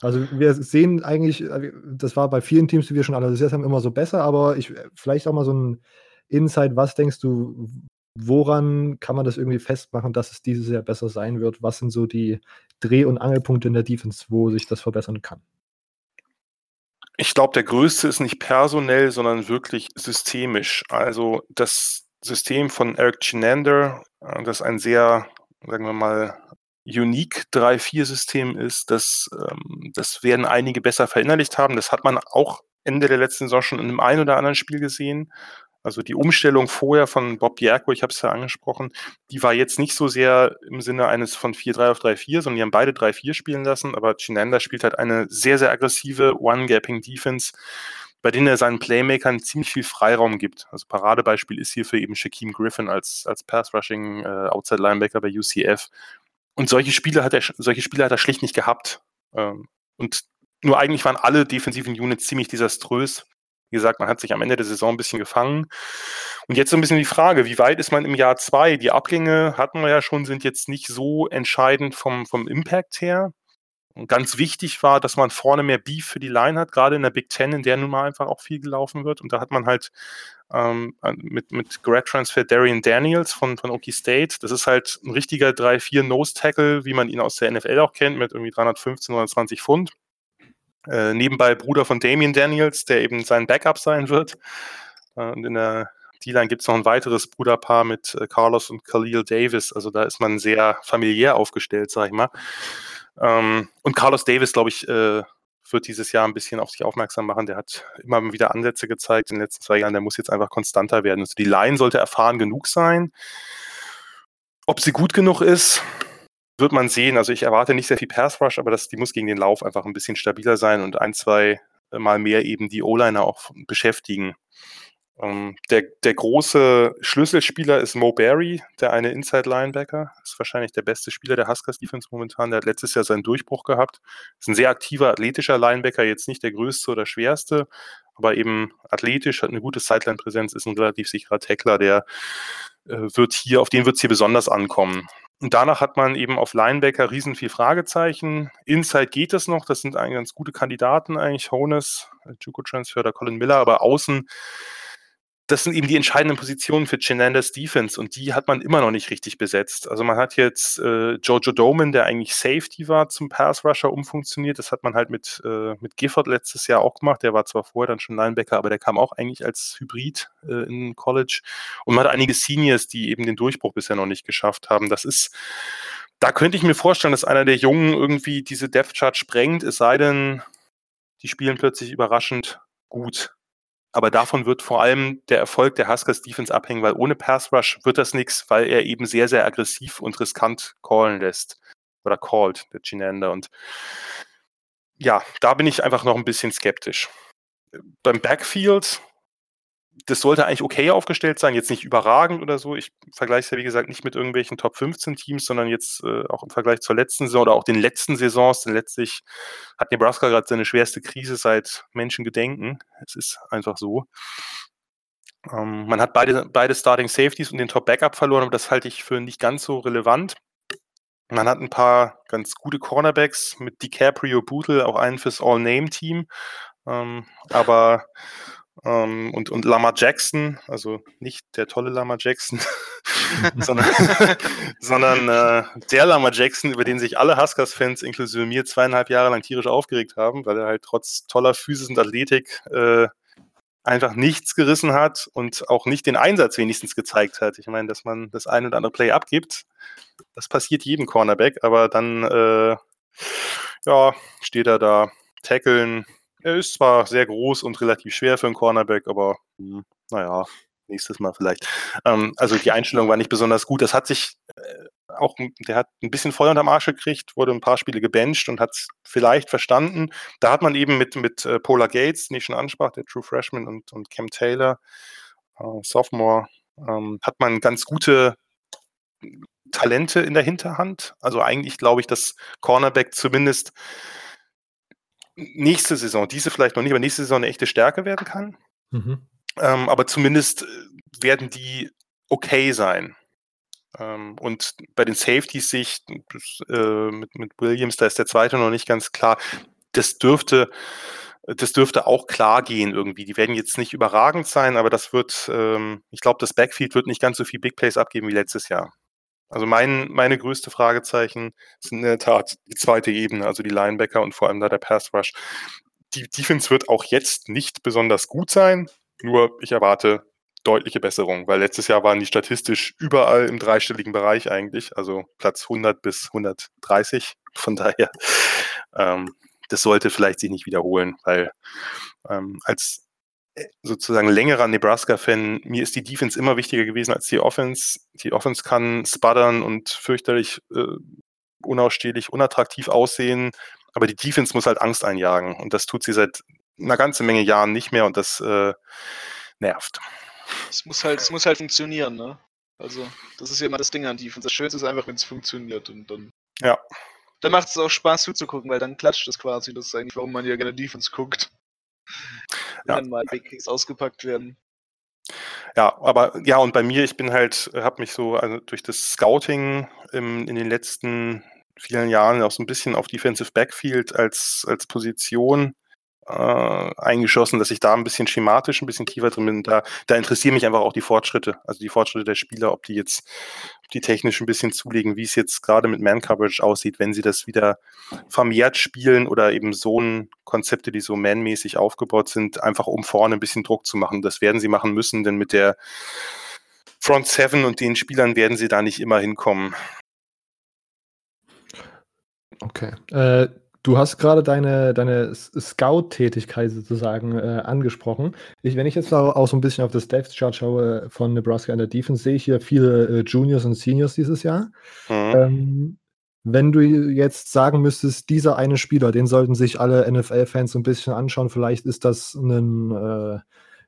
Also wir sehen eigentlich, äh, das war bei vielen Teams, die wir schon analysiert haben, immer so besser, aber ich vielleicht auch mal so ein Insight, was denkst du, woran kann man das irgendwie festmachen, dass es dieses Jahr besser sein wird? Was sind so die Dreh- und Angelpunkte in der Defense, wo sich das verbessern kann? Ich glaube, der größte ist nicht personell, sondern wirklich systemisch. Also das System von Eric Chinander, äh, das ein sehr, sagen wir mal, unique 3-4-System ist, das, ähm, das werden einige besser verinnerlicht haben. Das hat man auch Ende der letzten Saison schon in einem ein oder anderen Spiel gesehen. Also die Umstellung vorher von Bob Bierko, ich habe es ja angesprochen, die war jetzt nicht so sehr im Sinne eines von 4-3 auf 3-4, sondern die haben beide 3-4 spielen lassen, aber Chinander spielt halt eine sehr, sehr aggressive One-Gapping-Defense, bei denen er seinen Playmakern ziemlich viel Freiraum gibt. Also Paradebeispiel ist hierfür eben Shaquem Griffin als, als Pass-Rushing äh, bei UCF. Und solche Spiele hat er, solche Spiele hat er schlicht nicht gehabt. Ähm, und nur eigentlich waren alle defensiven Units ziemlich desaströs. Wie gesagt, man hat sich am Ende der Saison ein bisschen gefangen. Und jetzt so ein bisschen die Frage, wie weit ist man im Jahr zwei? Die Abgänge hatten wir ja schon, sind jetzt nicht so entscheidend vom, vom Impact her. Und ganz wichtig war, dass man vorne mehr Beef für die Line hat, gerade in der Big Ten, in der nun mal einfach auch viel gelaufen wird. Und da hat man halt ähm, mit, mit Grad Transfer Darian Daniels von, von Okie State. Das ist halt ein richtiger 3-4 Nose Tackle, wie man ihn aus der NFL auch kennt, mit irgendwie 315 oder 20 Pfund. Äh, nebenbei Bruder von Damian Daniels, der eben sein Backup sein wird. Äh, und in der D-Line gibt es noch ein weiteres Bruderpaar mit äh, Carlos und Khalil Davis. Also da ist man sehr familiär aufgestellt, sag ich mal. Ähm, und Carlos Davis, glaube ich, äh, wird dieses Jahr ein bisschen auf sich aufmerksam machen. Der hat immer wieder Ansätze gezeigt in den letzten zwei Jahren. Der muss jetzt einfach konstanter werden. Also die Line sollte erfahren genug sein. Ob sie gut genug ist, wird man sehen. Also ich erwarte nicht sehr viel Pass Rush, aber das, die muss gegen den Lauf einfach ein bisschen stabiler sein und ein, zwei Mal mehr eben die O-Liner auch beschäftigen. Ähm, der, der große Schlüsselspieler ist Mo Barry, der eine Inside-Linebacker. Ist wahrscheinlich der beste Spieler der Huskers Defense momentan. Der hat letztes Jahr seinen Durchbruch gehabt. Ist ein sehr aktiver, athletischer Linebacker, jetzt nicht der größte oder schwerste, aber eben athletisch, hat eine gute Sideline-Präsenz, ist ein relativ sicherer Tackler, der äh, wird hier, auf den wird es hier besonders ankommen. Und danach hat man eben auf Linebacker riesen viel Fragezeichen. Inside geht es noch, das sind eigentlich ganz gute Kandidaten eigentlich, Honus, Juco Transfer oder Colin Miller, aber außen das sind eben die entscheidenden Positionen für Chenanders Defense und die hat man immer noch nicht richtig besetzt. Also man hat jetzt äh, Jojo Doman, der eigentlich Safety war, zum Pass Rusher umfunktioniert. Das hat man halt mit, äh, mit Gifford letztes Jahr auch gemacht. Der war zwar vorher dann schon Linebacker, aber der kam auch eigentlich als Hybrid äh, in College. Und man hat einige Seniors, die eben den Durchbruch bisher noch nicht geschafft haben. Das ist, da könnte ich mir vorstellen, dass einer der Jungen irgendwie diese Depth Chart sprengt, es sei denn, die spielen plötzlich überraschend gut. Aber davon wird vor allem der Erfolg der Huskers Defense abhängen, weil ohne Pass Rush wird das nichts, weil er eben sehr, sehr aggressiv und riskant callen lässt. Oder called, der Ginander. Und ja, da bin ich einfach noch ein bisschen skeptisch. Beim Backfield das sollte eigentlich okay aufgestellt sein, jetzt nicht überragend oder so. Ich vergleiche es ja, wie gesagt, nicht mit irgendwelchen Top 15 Teams, sondern jetzt äh, auch im Vergleich zur letzten Saison oder auch den letzten Saisons, denn letztlich hat Nebraska gerade seine schwerste Krise seit Menschengedenken. Es ist einfach so. Ähm, man hat beide, beide Starting Safeties und den Top Backup verloren, aber das halte ich für nicht ganz so relevant. Man hat ein paar ganz gute Cornerbacks mit DiCaprio, Bootle, auch einen fürs All-Name-Team. Ähm, aber ähm, und, und Lama Jackson, also nicht der tolle Lama Jackson, sondern, sondern äh, der Lama Jackson, über den sich alle Huskers-Fans, inklusive mir, zweieinhalb Jahre lang tierisch aufgeregt haben, weil er halt trotz toller Physis und Athletik äh, einfach nichts gerissen hat und auch nicht den Einsatz wenigstens gezeigt hat. Ich meine, dass man das ein oder andere Play abgibt, das passiert jedem Cornerback, aber dann äh, ja, steht er da, tackeln, er ist zwar sehr groß und relativ schwer für einen Cornerback, aber hm, naja, nächstes Mal vielleicht. Ähm, also die Einstellung war nicht besonders gut. Das hat sich äh, auch, der hat ein bisschen Feuer unterm Arsch gekriegt, wurde ein paar Spiele gebencht und hat es vielleicht verstanden. Da hat man eben mit, mit äh, Polar Gates, den ich schon ansprach, der True Freshman und, und Cam Taylor, äh, Sophomore, ähm, hat man ganz gute Talente in der Hinterhand. Also eigentlich glaube ich, dass Cornerback zumindest nächste Saison, diese vielleicht noch nicht, aber nächste Saison eine echte Stärke werden kann. Mhm. Ähm, aber zumindest äh, werden die okay sein. Ähm, und bei den Safeties sehe ich äh, mit, mit Williams, da ist der zweite noch nicht ganz klar. Das dürfte, das dürfte auch klar gehen irgendwie. Die werden jetzt nicht überragend sein, aber das wird, ähm, ich glaube, das Backfield wird nicht ganz so viel Big Plays abgeben wie letztes Jahr. Also mein, meine größte Fragezeichen sind in der Tat die zweite Ebene, also die Linebacker und vor allem da der Pass Rush. Die Defense wird auch jetzt nicht besonders gut sein, nur ich erwarte deutliche Besserung, weil letztes Jahr waren die statistisch überall im dreistelligen Bereich eigentlich, also Platz 100 bis 130. Von daher, ähm, das sollte vielleicht sich nicht wiederholen, weil ähm, als sozusagen längerer Nebraska-Fan, mir ist die Defense immer wichtiger gewesen als die Offense. Die Offense kann spuddern und fürchterlich äh, unausstehlich, unattraktiv aussehen, aber die Defense muss halt Angst einjagen und das tut sie seit einer ganzen Menge Jahren nicht mehr und das äh, nervt. Es muss halt, es muss halt funktionieren, ne? Also, das ist ja immer das Ding an Defense. Das Schönste ist einfach, wenn es funktioniert und dann. Ja. Dann macht es auch Spaß zuzugucken, weil dann klatscht es quasi. Das ist eigentlich, warum man ja gerne Defense guckt ja. dann mal Big ausgepackt werden. Ja, aber ja, und bei mir, ich bin halt, habe mich so also durch das Scouting im, in den letzten vielen Jahren auch so ein bisschen auf Defensive Backfield als, als Position äh, eingeschossen, dass ich da ein bisschen schematisch, ein bisschen tiefer drin bin. Da, da interessieren mich einfach auch die Fortschritte, also die Fortschritte der Spieler, ob die jetzt, ob die technisch ein bisschen zulegen, wie es jetzt gerade mit Man-Coverage aussieht, wenn sie das wieder vermehrt spielen oder eben so ein Konzepte, die so man-mäßig aufgebaut sind, einfach um vorne ein bisschen Druck zu machen. Das werden sie machen müssen, denn mit der Front Seven und den Spielern werden sie da nicht immer hinkommen. Okay. Äh, Du hast gerade deine, deine Scout-Tätigkeit sozusagen äh, angesprochen. Ich, wenn ich jetzt auch so ein bisschen auf das Depth-Chart schaue von Nebraska in der Defense, sehe ich hier viele äh, Juniors und Seniors dieses Jahr. Mhm. Ähm, wenn du jetzt sagen müsstest, dieser eine Spieler, den sollten sich alle NFL-Fans so ein bisschen anschauen, vielleicht ist das ein, äh,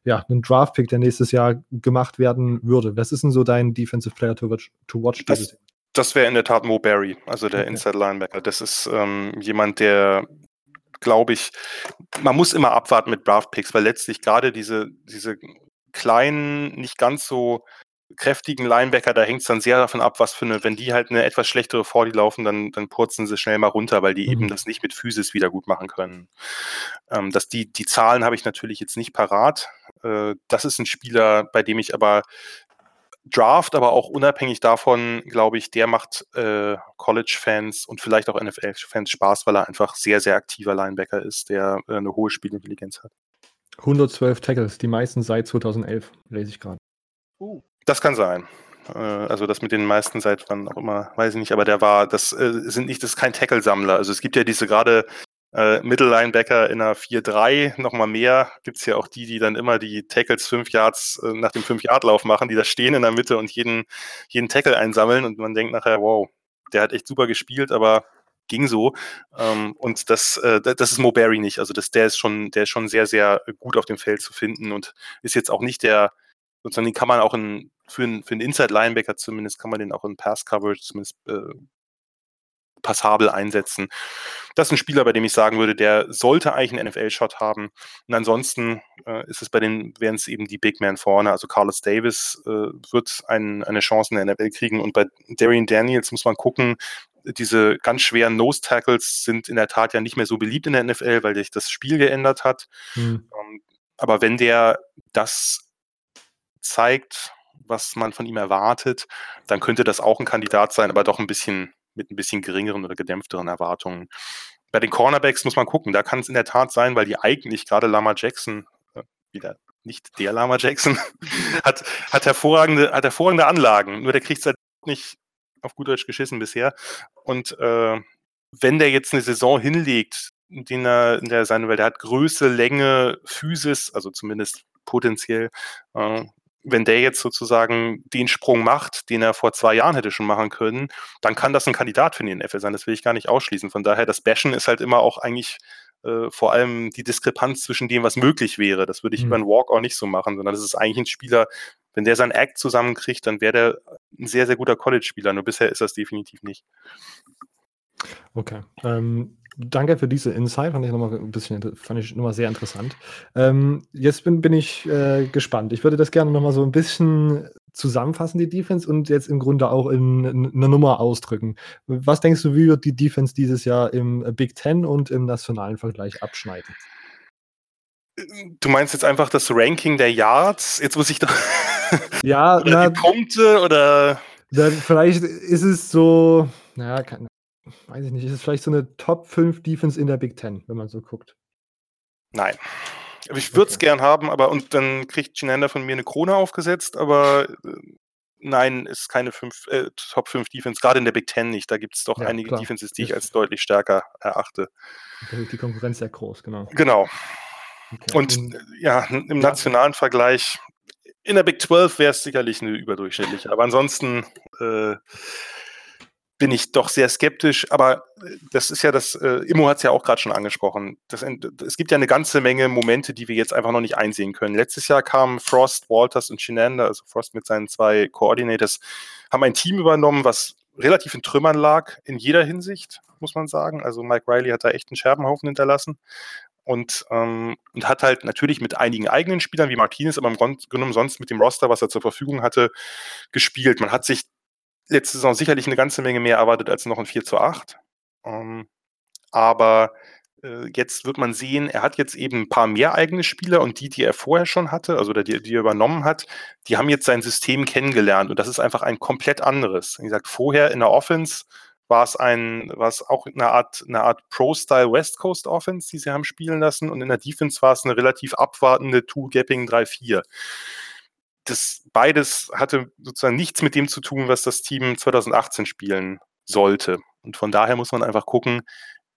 ja, ein Draft-Pick, der nächstes Jahr gemacht werden würde. Was ist denn so dein Defensive Player to watch? To watch das, das wäre in der Tat Mo Barry, also der. Inside Linebacker. Das ist ähm, jemand, der, glaube ich, man muss immer abwarten mit Draft-Picks, weil letztlich gerade diese, diese kleinen, nicht ganz so kräftigen Linebacker, da hängt es dann sehr davon ab, was für eine, wenn die halt eine etwas schlechtere vor die laufen, dann, dann purzen sie schnell mal runter, weil die mhm. eben das nicht mit Physis wieder gut machen können. Ähm, dass die, die Zahlen habe ich natürlich jetzt nicht parat. Äh, das ist ein Spieler, bei dem ich aber Draft, aber auch unabhängig davon, glaube ich, der macht äh, College-Fans und vielleicht auch NFL-Fans Spaß, weil er einfach sehr, sehr aktiver Linebacker ist, der äh, eine hohe Spielintelligenz hat. 112 Tackles, die meisten seit 2011, lese ich gerade. Uh. Das kann sein. Äh, also das mit den meisten seit wann auch immer, weiß ich nicht, aber der war, das äh, sind nicht, das ist kein Tackle-Sammler. Also es gibt ja diese gerade äh, Mittellinebacker in einer 4-3, nochmal mehr, gibt es ja auch die, die dann immer die Tackles fünf Yards äh, nach dem 5-Yard-Lauf machen, die da stehen in der Mitte und jeden, jeden Tackle einsammeln und man denkt nachher, wow, der hat echt super gespielt, aber ging so. Ähm, und das, äh, das ist Mo Barry nicht. Also das, der ist schon, der ist schon sehr, sehr gut auf dem Feld zu finden und ist jetzt auch nicht der, sozusagen, den kann man auch in, für einen, für Inside-Linebacker zumindest, kann man den auch in Pass-Coverage zumindest äh, passabel einsetzen. Das ist ein Spieler, bei dem ich sagen würde, der sollte eigentlich einen NFL-Shot haben. Und ansonsten äh, ist es bei den, wären es eben die Big Man vorne. Also Carlos Davis äh, wird ein, eine Chance in der NFL kriegen. Und bei Darian Daniels muss man gucken, diese ganz schweren Nose-Tackles sind in der Tat ja nicht mehr so beliebt in der NFL, weil sich das Spiel geändert hat. Mhm. aber wenn der das zeigt, was man von ihm erwartet, dann könnte das auch ein Kandidat sein, aber doch ein bisschen mit ein bisschen geringeren oder gedämpfteren Erwartungen. Bei den Cornerbacks muss man gucken, da kann es in der Tat sein, weil die eigentlich gerade Lama Jackson, äh, wieder nicht der Lama Jackson, hat, hat, hervorragende, hat hervorragende Anlagen, nur der kriegt es halt nicht auf gut Deutsch geschissen bisher. Und äh, wenn der jetzt eine Saison hinlegt, in der, in der seine, weil der hat Größe, Länge, Physis, also zumindest potenziell, äh, wenn der jetzt sozusagen den Sprung macht, den er vor zwei Jahren hätte schon machen können, dann kann das ein Kandidat für den NFL sein. Das will ich gar nicht ausschließen. Von daher, das Bashen ist halt immer auch eigentlich äh, vor allem die Diskrepanz zwischen dem, was möglich wäre. Das würde ich mhm. über einen Walk auch nicht so machen, sondern das ist eigentlich ein Spieler, wenn der seinen Act zusammenkriegt, dann wäre der ein sehr, sehr guter College-Spieler. Nur bisher ist das definitiv nicht. Okay. Ähm, danke für diese Insight, fand ich nochmal ein bisschen, fand ich nochmal sehr interessant. Ähm, jetzt bin, bin ich äh, gespannt. Ich würde das gerne nochmal so ein bisschen zusammenfassen, die Defense, und jetzt im Grunde auch in, in eine Nummer ausdrücken. Was denkst du, wie wird die Defense dieses Jahr im Big Ten und im nationalen Vergleich abschneiden? Du meinst jetzt einfach das Ranking der Yards? Jetzt muss ich doch. Ja, oder na, die Punkte oder. Dann vielleicht ist es so, naja, kann, weiß ich nicht, ist es vielleicht so eine Top 5 Defense in der Big Ten, wenn man so guckt? Nein. Ich würde es okay. gern haben, aber und dann kriegt Chinanda von mir eine Krone aufgesetzt, aber äh, nein, ist keine fünf, äh, Top 5 Defense, gerade in der Big Ten nicht. Da gibt es doch ja, einige klar. Defenses, die ich als deutlich stärker erachte. Die Konkurrenz sehr groß, genau. Genau. Okay. Und äh, ja, im ja. nationalen Vergleich, in der Big 12 wäre es sicherlich eine überdurchschnittliche, aber ansonsten äh, bin ich doch sehr skeptisch. Aber äh, das ist ja das, äh, Immo hat es ja auch gerade schon angesprochen. Das, es gibt ja eine ganze Menge Momente, die wir jetzt einfach noch nicht einsehen können. Letztes Jahr kamen Frost, Walters und Chinander, also Frost mit seinen zwei Coordinators, haben ein Team übernommen, was relativ in Trümmern lag, in jeder Hinsicht, muss man sagen. Also Mike Riley hat da echt einen Scherbenhaufen hinterlassen. Und, ähm, und hat halt natürlich mit einigen eigenen Spielern wie Martinez, aber im Grunde genommen sonst mit dem Roster, was er zur Verfügung hatte, gespielt. Man hat sich letzte Saison sicherlich eine ganze Menge mehr erwartet als noch ein 4 zu 8. Ähm, aber äh, jetzt wird man sehen, er hat jetzt eben ein paar mehr eigene Spieler und die, die er vorher schon hatte, also die, die er übernommen hat, die haben jetzt sein System kennengelernt und das ist einfach ein komplett anderes. Wie gesagt, vorher in der Offense war es ein, war es auch eine Art, eine Art Pro-Style West Coast Offense, die sie haben spielen lassen und in der Defense war es eine relativ abwartende Two-Gapping 3-4 das beides hatte sozusagen nichts mit dem zu tun, was das Team 2018 spielen sollte. Und von daher muss man einfach gucken,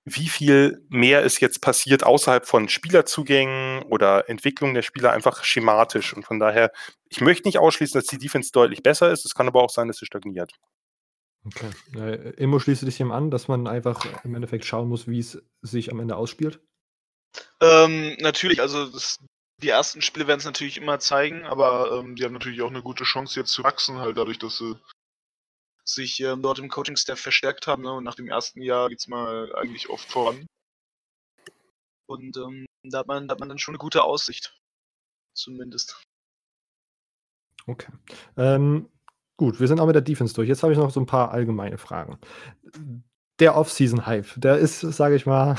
wie viel mehr ist jetzt passiert außerhalb von Spielerzugängen oder Entwicklung der Spieler einfach schematisch. Und von daher, ich möchte nicht ausschließen, dass die Defense deutlich besser ist. Es kann aber auch sein, dass sie stagniert. Okay. Äh, Immo schließt du dich dem an, dass man einfach im Endeffekt schauen muss, wie es sich am Ende ausspielt? Ähm, natürlich, also das, die ersten Spiele werden es natürlich immer zeigen, aber ähm, die haben natürlich auch eine gute Chance jetzt zu wachsen, halt dadurch, dass sie sich ähm, dort im Coaching-Staff verstärkt haben. Ne? Und nach dem ersten Jahr geht es mal eigentlich oft voran. Und ähm, da, hat man, da hat man dann schon eine gute Aussicht. Zumindest. Okay. Ähm, gut, wir sind auch mit der Defense durch. Jetzt habe ich noch so ein paar allgemeine Fragen. Der Off-Season-Hype, der ist, sage ich mal,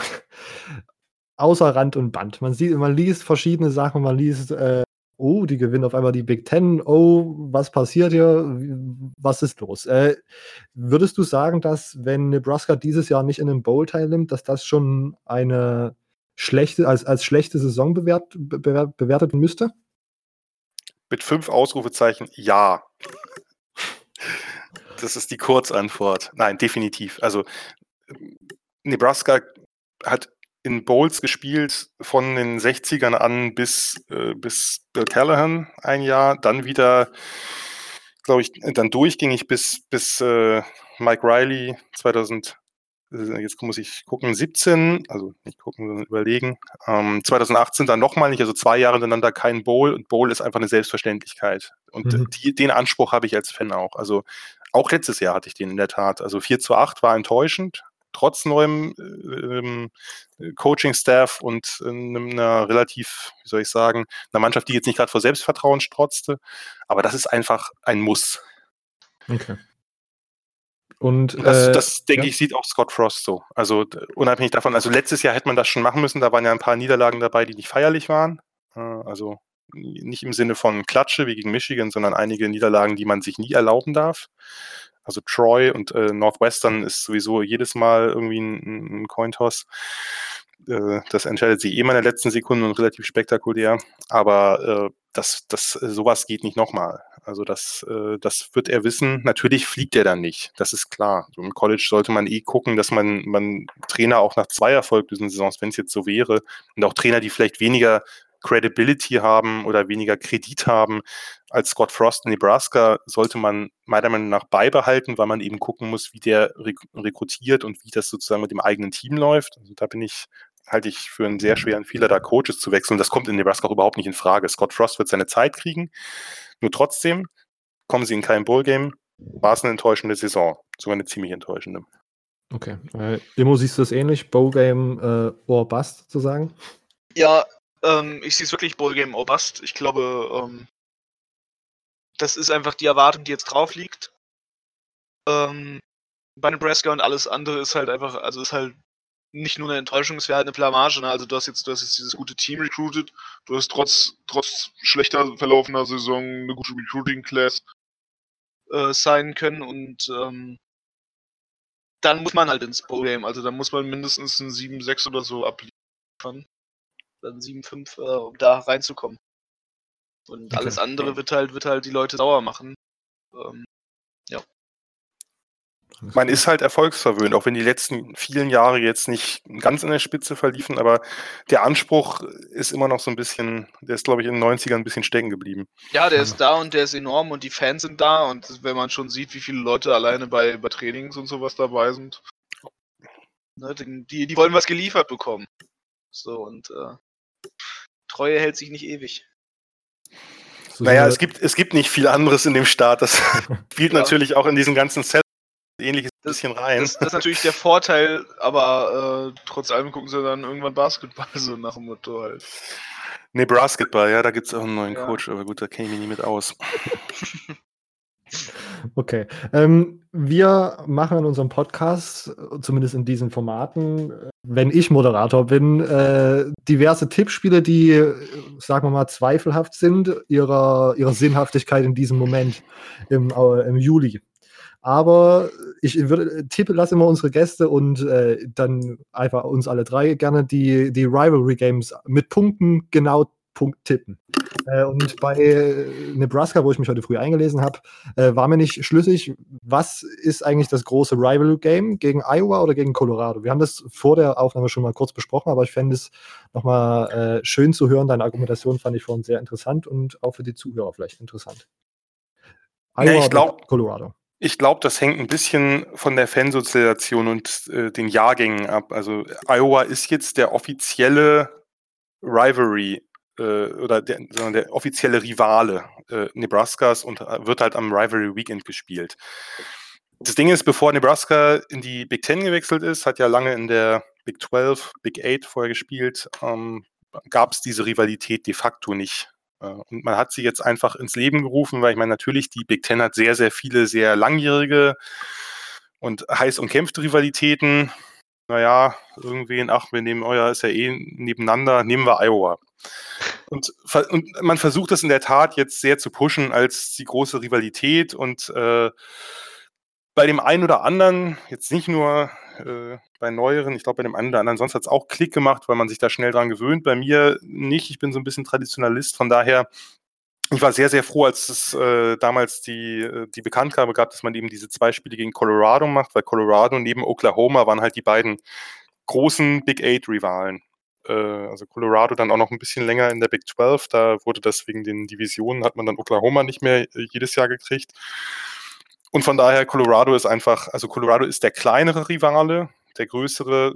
außer Rand und Band. Man sieht, man liest verschiedene Sachen, man liest äh, oh, die gewinnen auf einmal die Big Ten, oh, was passiert hier, was ist los? Äh, würdest du sagen, dass wenn Nebraska dieses Jahr nicht in den Bowl teilnimmt, dass das schon eine schlechte, als, als schlechte Saison bewert, bewert, bewertet müsste? Mit fünf Ausrufezeichen ja. Das ist die Kurzantwort. Nein, definitiv. Also Nebraska hat in Bowls gespielt von den 60ern an bis, äh, bis Bill Callahan ein Jahr, dann wieder, glaube ich, dann durchgängig bis, bis äh, Mike Riley 2000, äh, jetzt muss ich gucken, 17, also nicht gucken, sondern überlegen, ähm, 2018 dann nochmal nicht, also zwei Jahre hintereinander kein Bowl und Bowl ist einfach eine Selbstverständlichkeit. Und mhm. die, den Anspruch habe ich als Fan auch. Also auch letztes Jahr hatte ich den in der Tat. Also 4 zu 8 war enttäuschend, trotz neuem ähm, Coaching-Staff und einer relativ, wie soll ich sagen, einer Mannschaft, die jetzt nicht gerade vor Selbstvertrauen strotzte. Aber das ist einfach ein Muss. Okay. Und, und das, äh, das denke ja. ich, sieht auch Scott Frost so. Also unabhängig davon, also letztes Jahr hätte man das schon machen müssen, da waren ja ein paar Niederlagen dabei, die nicht feierlich waren. Äh, also nicht im Sinne von Klatsche wie gegen Michigan, sondern einige Niederlagen, die man sich nie erlauben darf. Also Troy und äh, Northwestern ist sowieso jedes Mal irgendwie ein, ein Cointoss. Äh, das entscheidet sich eh mal in der letzten Sekunde und relativ spektakulär. Aber äh, das, das, äh, sowas geht nicht nochmal. Also das, äh, das wird er wissen. Natürlich fliegt er dann nicht. Das ist klar. So Im College sollte man eh gucken, dass man, man Trainer auch nach zwei erfolglosen Saisons, wenn es jetzt so wäre, und auch Trainer, die vielleicht weniger Credibility haben oder weniger Kredit haben als Scott Frost in Nebraska, sollte man meiner Meinung nach beibehalten, weil man eben gucken muss, wie der rekrutiert und wie das sozusagen mit dem eigenen Team läuft. Also da bin ich halte ich für einen sehr schweren Fehler, da Coaches zu wechseln. Das kommt in Nebraska auch überhaupt nicht in Frage. Scott Frost wird seine Zeit kriegen. Nur trotzdem kommen sie in kein Bowl-Game. War es eine enttäuschende Saison. Sogar eine ziemlich enttäuschende. Okay. Äh, Immo, siehst du das ähnlich? Bowl-Game äh, or Bust sozusagen? Ja, ähm, ich sehe es wirklich Bowl-Game or Bust. Ich glaube, ähm, das ist einfach die Erwartung, die jetzt drauf liegt. Ähm, bei Nebraska und alles andere ist halt einfach, also ist halt nicht nur eine Enttäuschung, es wäre halt eine Blamage. Ne? Also du hast jetzt, du hast jetzt dieses gute Team recruited, du hast trotz, trotz schlechter verlaufener Saison eine gute Recruiting-Class äh, sein können und ähm, dann muss man halt ins Bowl-Game. Also dann muss man mindestens ein 7-6 oder so abliefern dann 7-5, äh, um da reinzukommen. Und okay. alles andere wird halt, wird halt die Leute sauer machen. Ähm, ja. Man ist halt erfolgsverwöhnt, auch wenn die letzten vielen Jahre jetzt nicht ganz in der Spitze verliefen, aber der Anspruch ist immer noch so ein bisschen, der ist, glaube ich, in den 90ern ein bisschen stecken geblieben. Ja, der ist da und der ist enorm und die Fans sind da und wenn man schon sieht, wie viele Leute alleine bei, bei Trainings und sowas dabei sind, ne, die, die wollen was geliefert bekommen. So und äh, Treue hält sich nicht ewig. So naja, es gibt, es gibt nicht viel anderes in dem Staat. Das spielt ja. natürlich auch in diesen ganzen Cell ähnliches das, bisschen rein. Das, das, ist natürlich der Vorteil, aber äh, trotz allem gucken sie dann irgendwann Basketball, so nach dem Motto halt. Nee, Basketball, ja, da gibt es auch einen neuen ja. Coach, aber gut, da kenne ich mich nie mit aus. Okay. Ähm, wir machen in unserem Podcast, zumindest in diesen Formaten, wenn ich Moderator bin, äh, diverse Tippspiele, die, sagen wir mal, zweifelhaft sind, ihrer, ihrer Sinnhaftigkeit in diesem Moment im, äh, im Juli. Aber ich würde tippe, lasse immer unsere Gäste und äh, dann einfach uns alle drei gerne die, die Rivalry Games mit Punkten genau Punkt tippen. Äh, und bei äh, Nebraska, wo ich mich heute früh eingelesen habe, äh, war mir nicht schlüssig, was ist eigentlich das große Rival-Game gegen Iowa oder gegen Colorado? Wir haben das vor der Aufnahme schon mal kurz besprochen, aber ich fände es nochmal äh, schön zu hören. Deine Argumentation fand ich vorhin sehr interessant und auch für die Zuhörer vielleicht interessant. Iowa ja, ich glaube, Colorado. Ich glaube, das hängt ein bisschen von der Fansozialisation und äh, den Jahrgängen ab. Also Iowa ist jetzt der offizielle Rivalry äh, oder der, der, offizielle Rivale äh, Nebraskas und äh, wird halt am Rivalry Weekend gespielt. Das Ding ist, bevor Nebraska in die Big Ten gewechselt ist, hat ja lange in der Big 12, Big 8 vorher gespielt, ähm, gab es diese Rivalität de facto nicht. Äh, und man hat sie jetzt einfach ins Leben gerufen, weil ich meine, natürlich, die Big Ten hat sehr, sehr viele sehr langjährige und heiß umkämpfte Rivalitäten. Naja, irgendwen, ach, wir nehmen euer, ist ja eh nebeneinander, nehmen wir Iowa. Und, und man versucht das in der Tat jetzt sehr zu pushen als die große Rivalität und äh, bei dem einen oder anderen, jetzt nicht nur äh, bei neueren, ich glaube bei dem einen oder anderen, sonst hat es auch Klick gemacht, weil man sich da schnell dran gewöhnt. Bei mir nicht, ich bin so ein bisschen Traditionalist, von daher, ich war sehr, sehr froh, als es äh, damals die, äh, die Bekanntgabe gab, dass man eben diese zwei Spiele gegen Colorado macht, weil Colorado neben Oklahoma waren halt die beiden großen Big Eight-Rivalen äh, also Colorado dann auch noch ein bisschen länger in der Big 12. Da wurde das wegen den Divisionen, hat man dann Oklahoma nicht mehr äh, jedes Jahr gekriegt. Und von daher, Colorado ist einfach, also Colorado ist der kleinere Rivale, der größere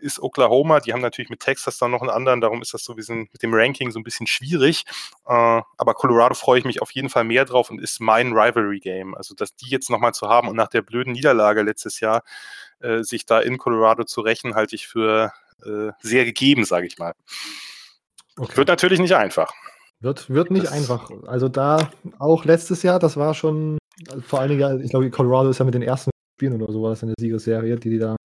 ist Oklahoma. Die haben natürlich mit Texas dann noch einen anderen, darum ist das so bisschen, mit dem Ranking so ein bisschen schwierig. Äh, aber Colorado freue ich mich auf jeden Fall mehr drauf und ist mein Rivalry-Game. Also, dass die jetzt nochmal zu haben und nach der blöden Niederlage letztes Jahr äh, sich da in Colorado zu rächen, halte ich für äh, sehr gegeben, sage ich mal. Okay. Wird natürlich nicht einfach. Wird, wird nicht das einfach. Also da auch letztes Jahr, das war schon vor allen Dingen, ich glaube, Colorado ist ja mit den ersten Spielen oder sowas in der Siegesserie, die die da,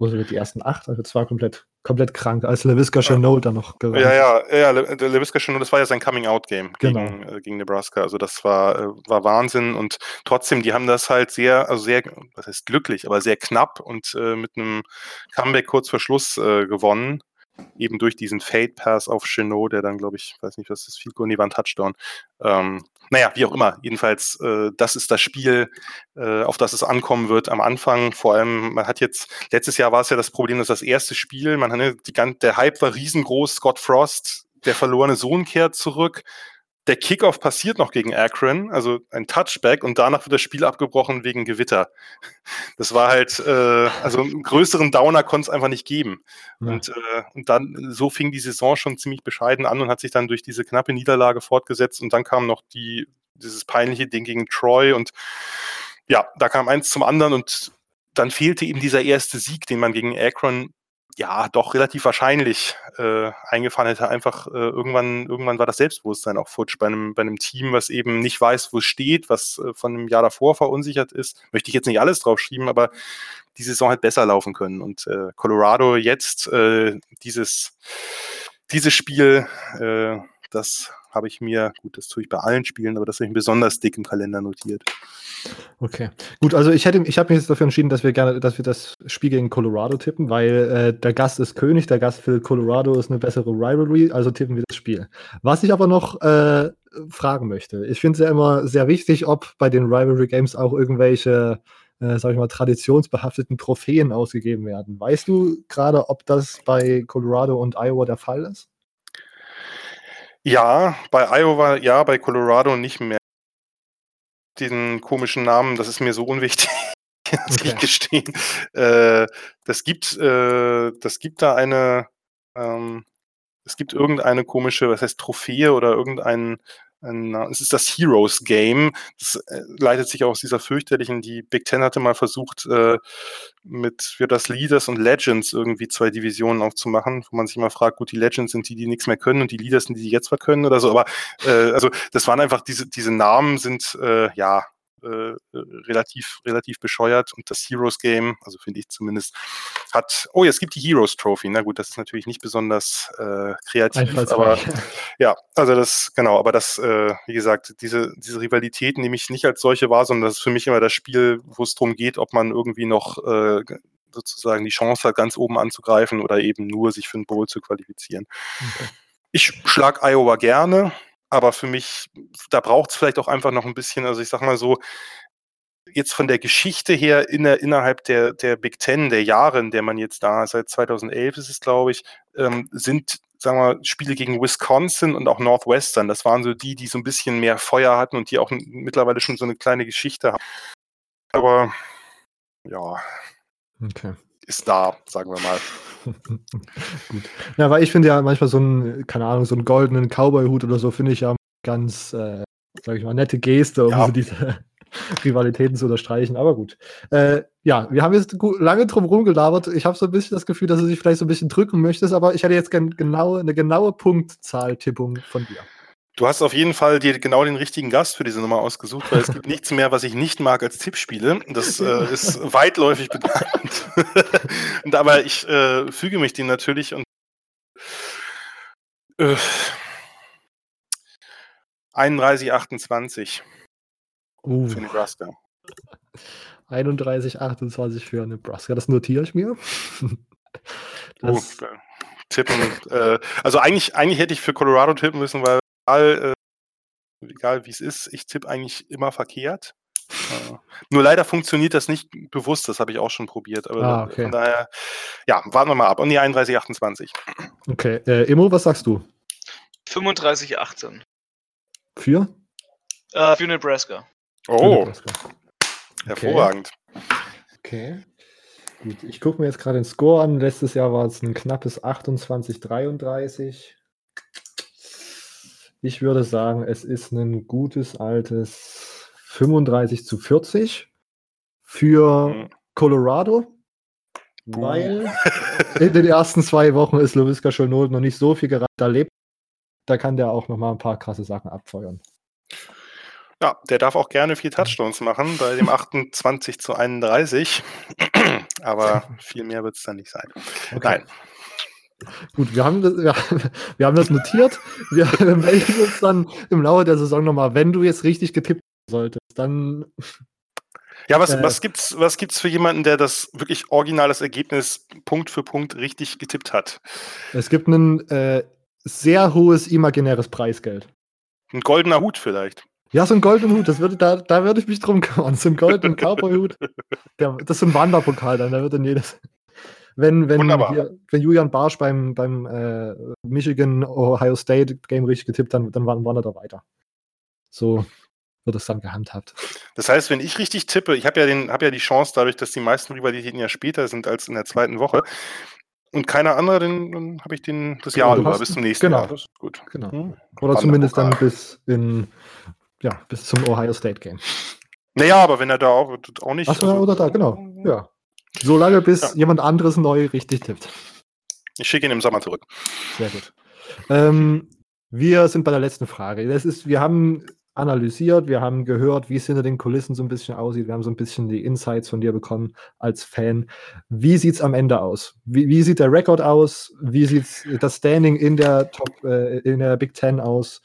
wo sie die ersten acht, also das war komplett, komplett krank, als LaVisca Chenault dann noch gerannt. Ja, ja, ja, der LaVisca Chenault, das war ja sein Coming-out-Game genau. gegen, äh, gegen Nebraska, also das war, äh, war Wahnsinn und trotzdem, die haben das halt sehr, also sehr, was heißt glücklich, aber sehr knapp und äh, mit einem Comeback kurz vor Schluss äh, gewonnen eben durch diesen Fade Pass auf Chenot, der dann, glaube ich, weiß nicht, was das Field Goal, nee, war ein Touchdown. Ähm, naja, wie auch immer. Jedenfalls, äh, das ist das Spiel, äh, auf das es ankommen wird am Anfang. Vor allem, man hat jetzt, letztes Jahr war es ja das Problem, dass das erste Spiel, man hat die, der Hype war riesengroß, Scott Frost, der verlorene Sohn kehrt zurück der Kickoff passiert noch gegen Akron, also ein Touchback und danach wird das Spiel abgebrochen wegen Gewitter. Das war halt, äh, also einen größeren Downer konnte es einfach nicht geben. Ja. Und, äh, und dann, so fing die Saison schon ziemlich bescheiden an und hat sich dann durch diese knappe Niederlage fortgesetzt und dann kam noch die, dieses peinliche Ding gegen Troy und ja, da kam eins zum anderen und dann fehlte eben dieser erste Sieg, den man gegen Akron ja, doch relativ wahrscheinlich äh, eingefahren hätte. Einfach äh, irgendwann, irgendwann war das Selbstbewusstsein auch futsch bei einem, bei einem Team, was eben nicht weiß, wo es steht, was äh, von einem Jahr davor verunsichert ist. Möchte ich jetzt nicht alles draufschreiben, aber die Saison hätte besser laufen können. Und äh, Colorado jetzt äh, dieses, dieses Spiel, äh, das habe ich mir, gut, das tue ich bei allen Spielen, aber das habe ich mir besonders dick im Kalender notiert. Okay, gut, also ich hätte, ich habe mich jetzt dafür entschieden, dass wir gerne, dass wir das Spiel gegen Colorado tippen, weil äh, der Gast ist König, der Gast für Colorado ist eine bessere Rivalry, also tippen wir das Spiel. Was ich aber noch äh, fragen möchte, ich finde es ja immer sehr wichtig, ob bei den Rivalry Games auch irgendwelche äh, sag ich mal, traditionsbehafteten Trophäen ausgegeben werden. Weißt du gerade, ob das bei Colorado und Iowa der Fall ist? Ja, bei Iowa ja, bei Colorado nicht mehr. Diesen komischen Namen, das ist mir so unwichtig, muss okay. ich gestehen. Äh, das gibt, äh, das gibt da eine, ähm, es gibt irgendeine komische, was heißt Trophäe oder irgendein es ist das Heroes Game. Das äh, leitet sich aus dieser fürchterlichen, die Big Ten hatte mal versucht, äh, mit für das Leaders und Legends irgendwie zwei Divisionen aufzumachen, wo man sich mal fragt, gut, die Legends sind die, die nichts mehr können und die Leaders sind die, die jetzt was können oder so. Aber äh, also das waren einfach diese, diese Namen sind äh, ja äh, relativ, relativ bescheuert und das Heroes Game, also finde ich zumindest, hat, oh, jetzt gibt die Heroes Trophy. Na gut, das ist natürlich nicht besonders äh, kreativ, aber ja, also das, genau, aber das, äh, wie gesagt, diese, diese Rivalität nehme ich nicht als solche wahr, sondern das ist für mich immer das Spiel, wo es darum geht, ob man irgendwie noch äh, sozusagen die Chance hat, ganz oben anzugreifen oder eben nur sich für ein Bowl zu qualifizieren. Okay. Ich schlage Iowa gerne, aber für mich, da braucht es vielleicht auch einfach noch ein bisschen, also ich sag mal so, jetzt von der Geschichte her in der, innerhalb der, der Big Ten, der Jahre, in der man jetzt da, seit 2011 ist es, glaube ich, ähm, sind, sagen wir, Spiele gegen Wisconsin und auch Northwestern. Das waren so die, die so ein bisschen mehr Feuer hatten und die auch mittlerweile schon so eine kleine Geschichte haben. Aber ja, okay. ist da, sagen wir mal. Gut. Ja, weil ich finde ja manchmal so einen, keine Ahnung, so einen goldenen Cowboy-Hut oder so, finde ich ja ganz, äh, sag ich mal, nette Geste, um ja. so diese Rivalitäten zu unterstreichen. Aber gut. Äh, ja, wir haben jetzt lange drum rumgelabert. Ich habe so ein bisschen das Gefühl, dass du dich vielleicht so ein bisschen drücken möchtest, aber ich hätte jetzt gern genau, eine genaue Punktzahl-Tippung von dir. Du hast auf jeden Fall dir genau den richtigen Gast für diese Nummer ausgesucht, weil es gibt nichts mehr, was ich nicht mag als Tippspiele. Das äh, ist weitläufig bekannt. und, aber ich äh, füge mich dem natürlich und äh, 31, 28 uh. für Nebraska. 31, 28 für Nebraska. Das notiere ich mir. das oh, tippen. Äh, also eigentlich, eigentlich hätte ich für Colorado tippen müssen, weil egal, äh, egal wie es ist, ich tippe eigentlich immer verkehrt. Äh, nur leider funktioniert das nicht bewusst, das habe ich auch schon probiert. Aber ah, okay. von daher, ja, warten wir mal ab. Und die 31, 28. Okay. Äh, Emo, was sagst du? 35, 18. Für? Uh, für Nebraska. Oh. Hervorragend. Okay. Gut, ich gucke mir jetzt gerade den Score an. Letztes Jahr war es ein knappes 28-33. Ich würde sagen, es ist ein gutes altes 35 zu 40 für mhm. Colorado. Weil in den ersten zwei Wochen ist Loviska Scholnol noch nicht so viel gerade erlebt. Da kann der auch noch mal ein paar krasse Sachen abfeuern. Ja, der darf auch gerne vier Touchdowns machen bei dem 28 zu 31. Aber viel mehr wird es dann nicht sein. Okay. Nein. Gut, wir haben, das, wir, wir haben das notiert. Wir, melden uns dann im Laufe der Saison nochmal, wenn du jetzt richtig getippt solltest, dann. Ja, was, äh, was gibt's, was gibt's für jemanden, der das wirklich originales Ergebnis Punkt für Punkt richtig getippt hat? Es gibt ein äh, sehr hohes imaginäres Preisgeld. Ein goldener Hut vielleicht. Ja, so ein goldenen Hut, das würde, da, da würde ich mich drum kümmern. So ein goldenen Cowboy-Hut. Das ist so ein Wanderpokal dann, da wird dann jedes. Wenn, wenn, hier, wenn Julian Barsch beim, beim äh, Michigan Ohio State Game richtig getippt hat, dann wandert er weiter. So wird es dann gehandhabt. Das heißt, wenn ich richtig tippe, ich habe ja, hab ja die Chance, dadurch, dass die meisten Rivalitäten ja später sind als in der zweiten Woche, und keiner andere, dann, dann habe ich den das Jahr über bis zum nächsten genau, Jahr. Das gut. Genau. Hm. Oder zumindest dann bis in ja, bis zum Ohio State Game. Naja, aber wenn er da auch, auch nicht. Achso, also, oder da, genau. Ja. Solange bis ja. jemand anderes neu richtig tippt. Ich schicke ihn im Sommer zurück. Sehr gut. Ähm, wir sind bei der letzten Frage. Das ist, wir haben analysiert, wir haben gehört, wie es hinter den Kulissen so ein bisschen aussieht. Wir haben so ein bisschen die Insights von dir bekommen als Fan. Wie sieht es am Ende aus? Wie, wie, sieht der Rekord aus? Wie sieht das Standing in der Top, äh, in der Big Ten aus?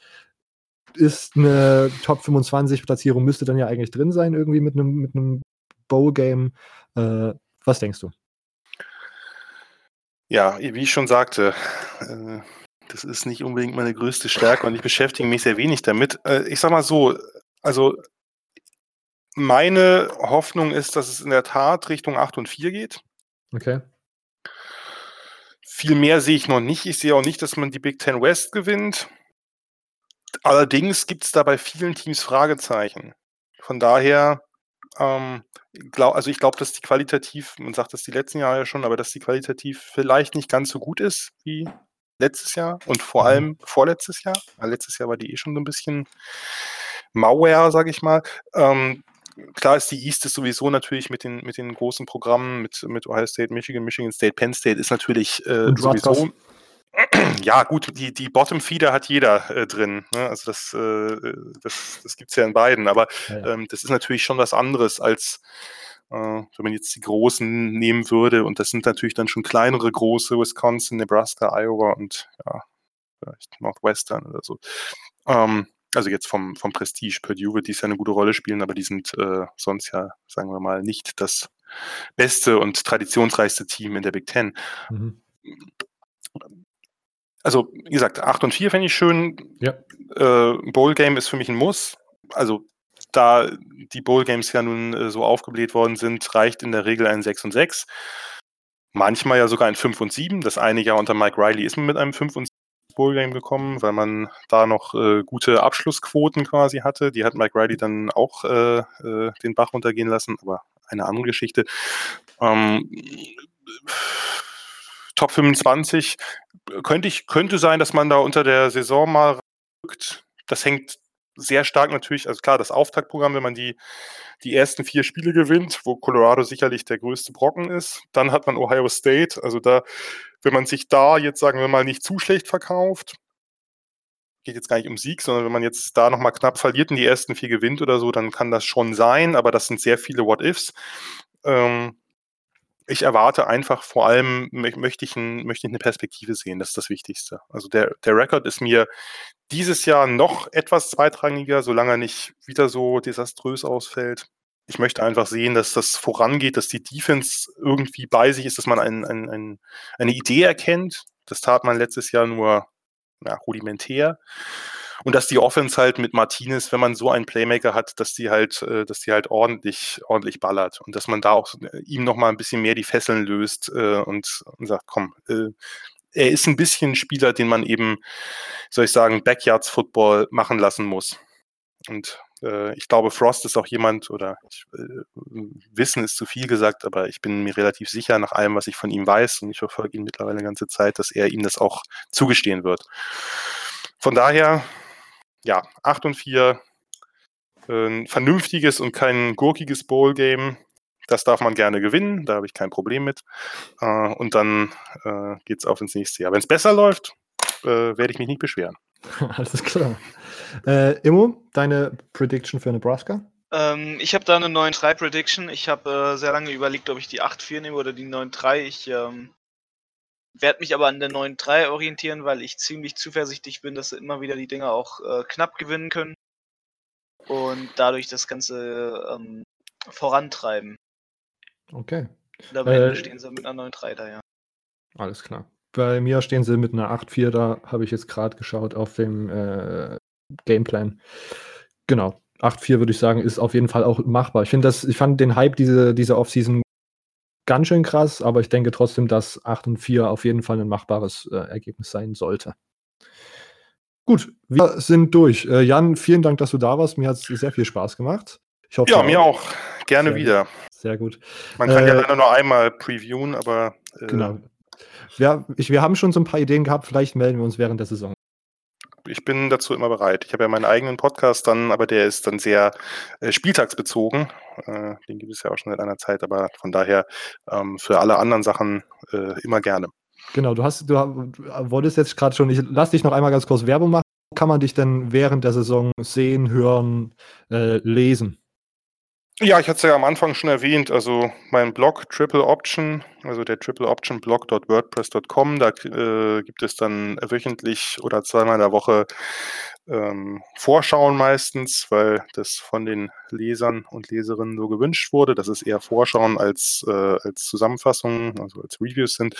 ist eine Top 25 Platzierung, müsste dann ja eigentlich drin sein, irgendwie mit einem mit einem Bowl-Game. Äh, was denkst du? Ja, wie ich schon sagte, äh, das ist nicht unbedingt meine größte Stärke und ich beschäftige mich sehr wenig damit. Äh, ich sag mal so, also meine Hoffnung ist, dass es in der Tat Richtung 8 und 4 geht. Okay. Viel mehr sehe ich noch nicht. Ich sehe auch nicht, dass man die Big Ten West gewinnt. Allerdings gibt es da bei vielen Teams Fragezeichen. Von daher, ähm, glaub, also ich glaube, dass die qualitativ, man sagt das die letzten Jahre ja schon, aber dass die qualitativ vielleicht nicht ganz so gut ist wie letztes Jahr und vor mhm. allem vorletztes Jahr. Weil letztes Jahr war die eh schon so ein bisschen Mauer, sage ich mal. Ähm, klar ist die East ist sowieso natürlich mit den, mit den großen Programmen, mit, mit Ohio State, Michigan, Michigan State, Penn State ist natürlich äh, sowieso ja, gut, die, die Bottom-Feeder hat jeder äh, drin. Ne? Also das, äh, das, das gibt es ja in beiden. Aber ja. Ähm, das ist natürlich schon was anderes als äh, wenn man jetzt die großen nehmen würde. Und das sind natürlich dann schon kleinere große, Wisconsin, Nebraska, Iowa und ja, vielleicht Northwestern oder so. Ähm, also jetzt vom, vom Prestige. Purdue wird dies ja eine gute Rolle spielen, aber die sind äh, sonst ja, sagen wir mal, nicht das beste und traditionsreichste Team in der Big Ten. Mhm also wie gesagt, 8 und 4 fände ich schön. Ja. äh, Bowl Game ist für mich ein Muss. Also da die Bowl Games ja nun äh, so aufgebläht worden sind, reicht in der Regel ein 6 und 6. Manchmal ja sogar ein 5 und 7. Das eine Jahr unter Mike Riley ist man mit einem 5 und 7 Bowl Game gekommen, weil man da noch äh, gute Abschlussquoten quasi hatte. Die hat Mike Riley dann auch äh, äh, den Bach runtergehen lassen, aber eine andere Geschichte. Ähm, Top 25 könnte ich, könnte sein, dass man da unter der Saison mal rückt. Das hängt sehr stark natürlich, also klar, das Auftaktprogramm, wenn man die, die ersten vier Spiele gewinnt, wo Colorado sicherlich der größte Brocken ist. Dann hat man Ohio State, also da, wenn man sich da jetzt, sagen wir mal, nicht zu schlecht verkauft, geht jetzt gar nicht um Sieg, sondern wenn man jetzt da nochmal knapp verliert und die ersten vier gewinnt oder so, dann kann das schon sein, aber das sind sehr viele What-Ifs. Ähm, ich erwarte einfach vor allem, möchte ich, ein, möchte ich eine Perspektive sehen, das ist das Wichtigste. Also der, der Rekord ist mir dieses Jahr noch etwas zweitrangiger, solange er nicht wieder so desaströs ausfällt. Ich möchte einfach sehen, dass das vorangeht, dass die Defense irgendwie bei sich ist, dass man ein, ein, ein, eine Idee erkennt. Das tat man letztes Jahr nur ja, rudimentär. Und dass die Offense halt mit Martinez, wenn man so einen Playmaker hat, dass die halt, äh, dass die halt ordentlich, ordentlich ballert und dass man da auch äh, ihm nochmal ein bisschen mehr die Fesseln löst äh, und, und sagt, komm, er ist ein bisschen ein Spieler, den man eben, soll ich sagen, Backyards Football machen lassen muss. Und äh, ich glaube, Frost ist auch jemand, oder ich, äh, Wissen ist zu viel gesagt, aber ich bin mir relativ sicher nach allem, was ich von ihm weiß, und ich verfolge ihn mittlerweile eine ganze Zeit, dass er ihm das auch zugestehen wird. Von daher ja, 8 und 4, äh, ein vernünftiges und kein gurkiges Bowl-Game. Das darf man gerne gewinnen, da habe ich kein Problem mit. Äh, und dann äh, geht es auf ins nächste Jahr. Wenn es besser läuft, äh, werde ich mich nicht beschweren. Alles klar. Äh, Immo, deine Prediction für Nebraska? Ähm, ich habe da eine 9-3-Prediction. Ich habe äh, sehr lange überlegt, ob ich die 8-4 nehme oder die 9-3. Ich ähm, werde mich aber an der 9-3 orientieren, weil ich ziemlich zuversichtlich bin, dass sie immer wieder die Dinger auch äh, knapp gewinnen können und dadurch das Ganze ähm, vorantreiben. Okay. Dabei äh, stehen sie mit einer 9-3 da, ja. Alles klar. Bei mir stehen sie mit einer 8-4, da habe ich jetzt gerade geschaut auf dem äh, Gameplan. Genau. 8-4 würde ich sagen, ist auf jeden Fall auch machbar. Ich finde das, ich fand den Hype diese, diese Offseason ganz schön krass, aber ich denke trotzdem, dass 8 und 4 auf jeden Fall ein machbares äh, Ergebnis sein sollte. Gut, wir sind durch. Äh, Jan, vielen Dank, dass du da warst. Mir hat es sehr viel Spaß gemacht. Ich hoffe, ja, mir auch. Gerne sehr wieder. Sehr gut. Man kann äh, ja leider nur einmal previewen, aber. Äh, genau. Wir, ich, wir haben schon so ein paar Ideen gehabt. Vielleicht melden wir uns während der Saison ich bin dazu immer bereit. Ich habe ja meinen eigenen Podcast dann, aber der ist dann sehr äh, spieltagsbezogen. Äh, den gibt es ja auch schon seit einer Zeit, aber von daher ähm, für alle anderen Sachen äh, immer gerne. Genau, du hast, du wolltest jetzt gerade schon, ich lass dich noch einmal ganz kurz Werbung machen. Kann man dich denn während der Saison sehen, hören, äh, lesen? Ja, ich hatte es ja am Anfang schon erwähnt, also mein Blog Triple Option, also der Triple Option Blog.wordpress.com, da äh, gibt es dann wöchentlich oder zweimal in der Woche ähm, Vorschauen meistens, weil das von den Lesern und Leserinnen so gewünscht wurde, dass es eher Vorschauen als, äh, als Zusammenfassungen, also als Reviews sind.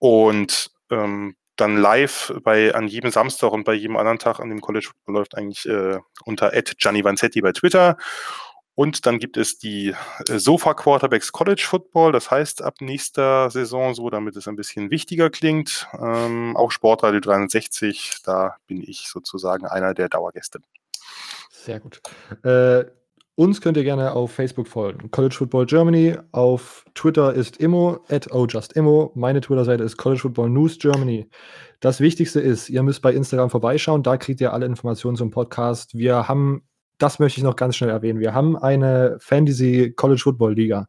Und ähm, dann live bei an jedem Samstag und bei jedem anderen Tag an dem College läuft eigentlich äh, unter Gianni Vanzetti bei Twitter. Und dann gibt es die äh, Sofa Quarterbacks College Football, das heißt ab nächster Saison so, damit es ein bisschen wichtiger klingt. Ähm, auch Sportradio 360, da bin ich sozusagen einer der Dauergäste. Sehr gut. Äh, uns könnt ihr gerne auf Facebook folgen. College Football Germany. Auf Twitter ist immo, at ojustimmo. Meine Twitter-Seite ist College Football News Germany. Das Wichtigste ist, ihr müsst bei Instagram vorbeischauen. Da kriegt ihr alle Informationen zum Podcast. Wir haben das möchte ich noch ganz schnell erwähnen. Wir haben eine Fantasy College Football Liga.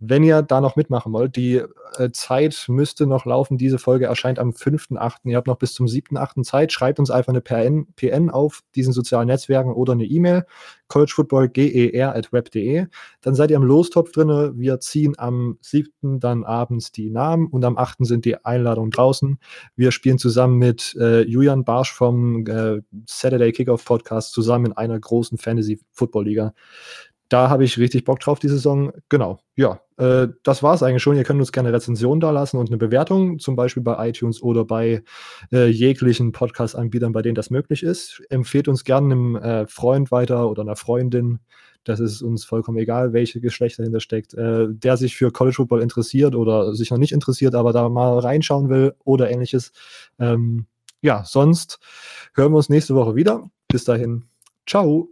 Wenn ihr da noch mitmachen wollt, die äh, Zeit müsste noch laufen. Diese Folge erscheint am 5.8. Ihr habt noch bis zum 7.8. Zeit. Schreibt uns einfach eine PN, PN auf diesen sozialen Netzwerken oder eine E-Mail. collegefootballger.web.de. Dann seid ihr im Lostopf drin. Wir ziehen am 7. dann abends die Namen und am 8. sind die Einladungen draußen. Wir spielen zusammen mit äh, Julian Barsch vom äh, Saturday Kickoff Podcast zusammen in einer großen Fantasy Football Liga. Da habe ich richtig Bock drauf die Saison. Genau, ja, äh, das war es eigentlich schon. Ihr könnt uns gerne Rezensionen da lassen und eine Bewertung, zum Beispiel bei iTunes oder bei äh, jeglichen Podcast-Anbietern, bei denen das möglich ist. Empfehlt uns gerne einem äh, Freund weiter oder einer Freundin. Das ist uns vollkommen egal, welche Geschlecht dahinter steckt, äh, der sich für College Football interessiert oder sich noch nicht interessiert, aber da mal reinschauen will oder ähnliches. Ähm, ja, sonst hören wir uns nächste Woche wieder. Bis dahin, ciao.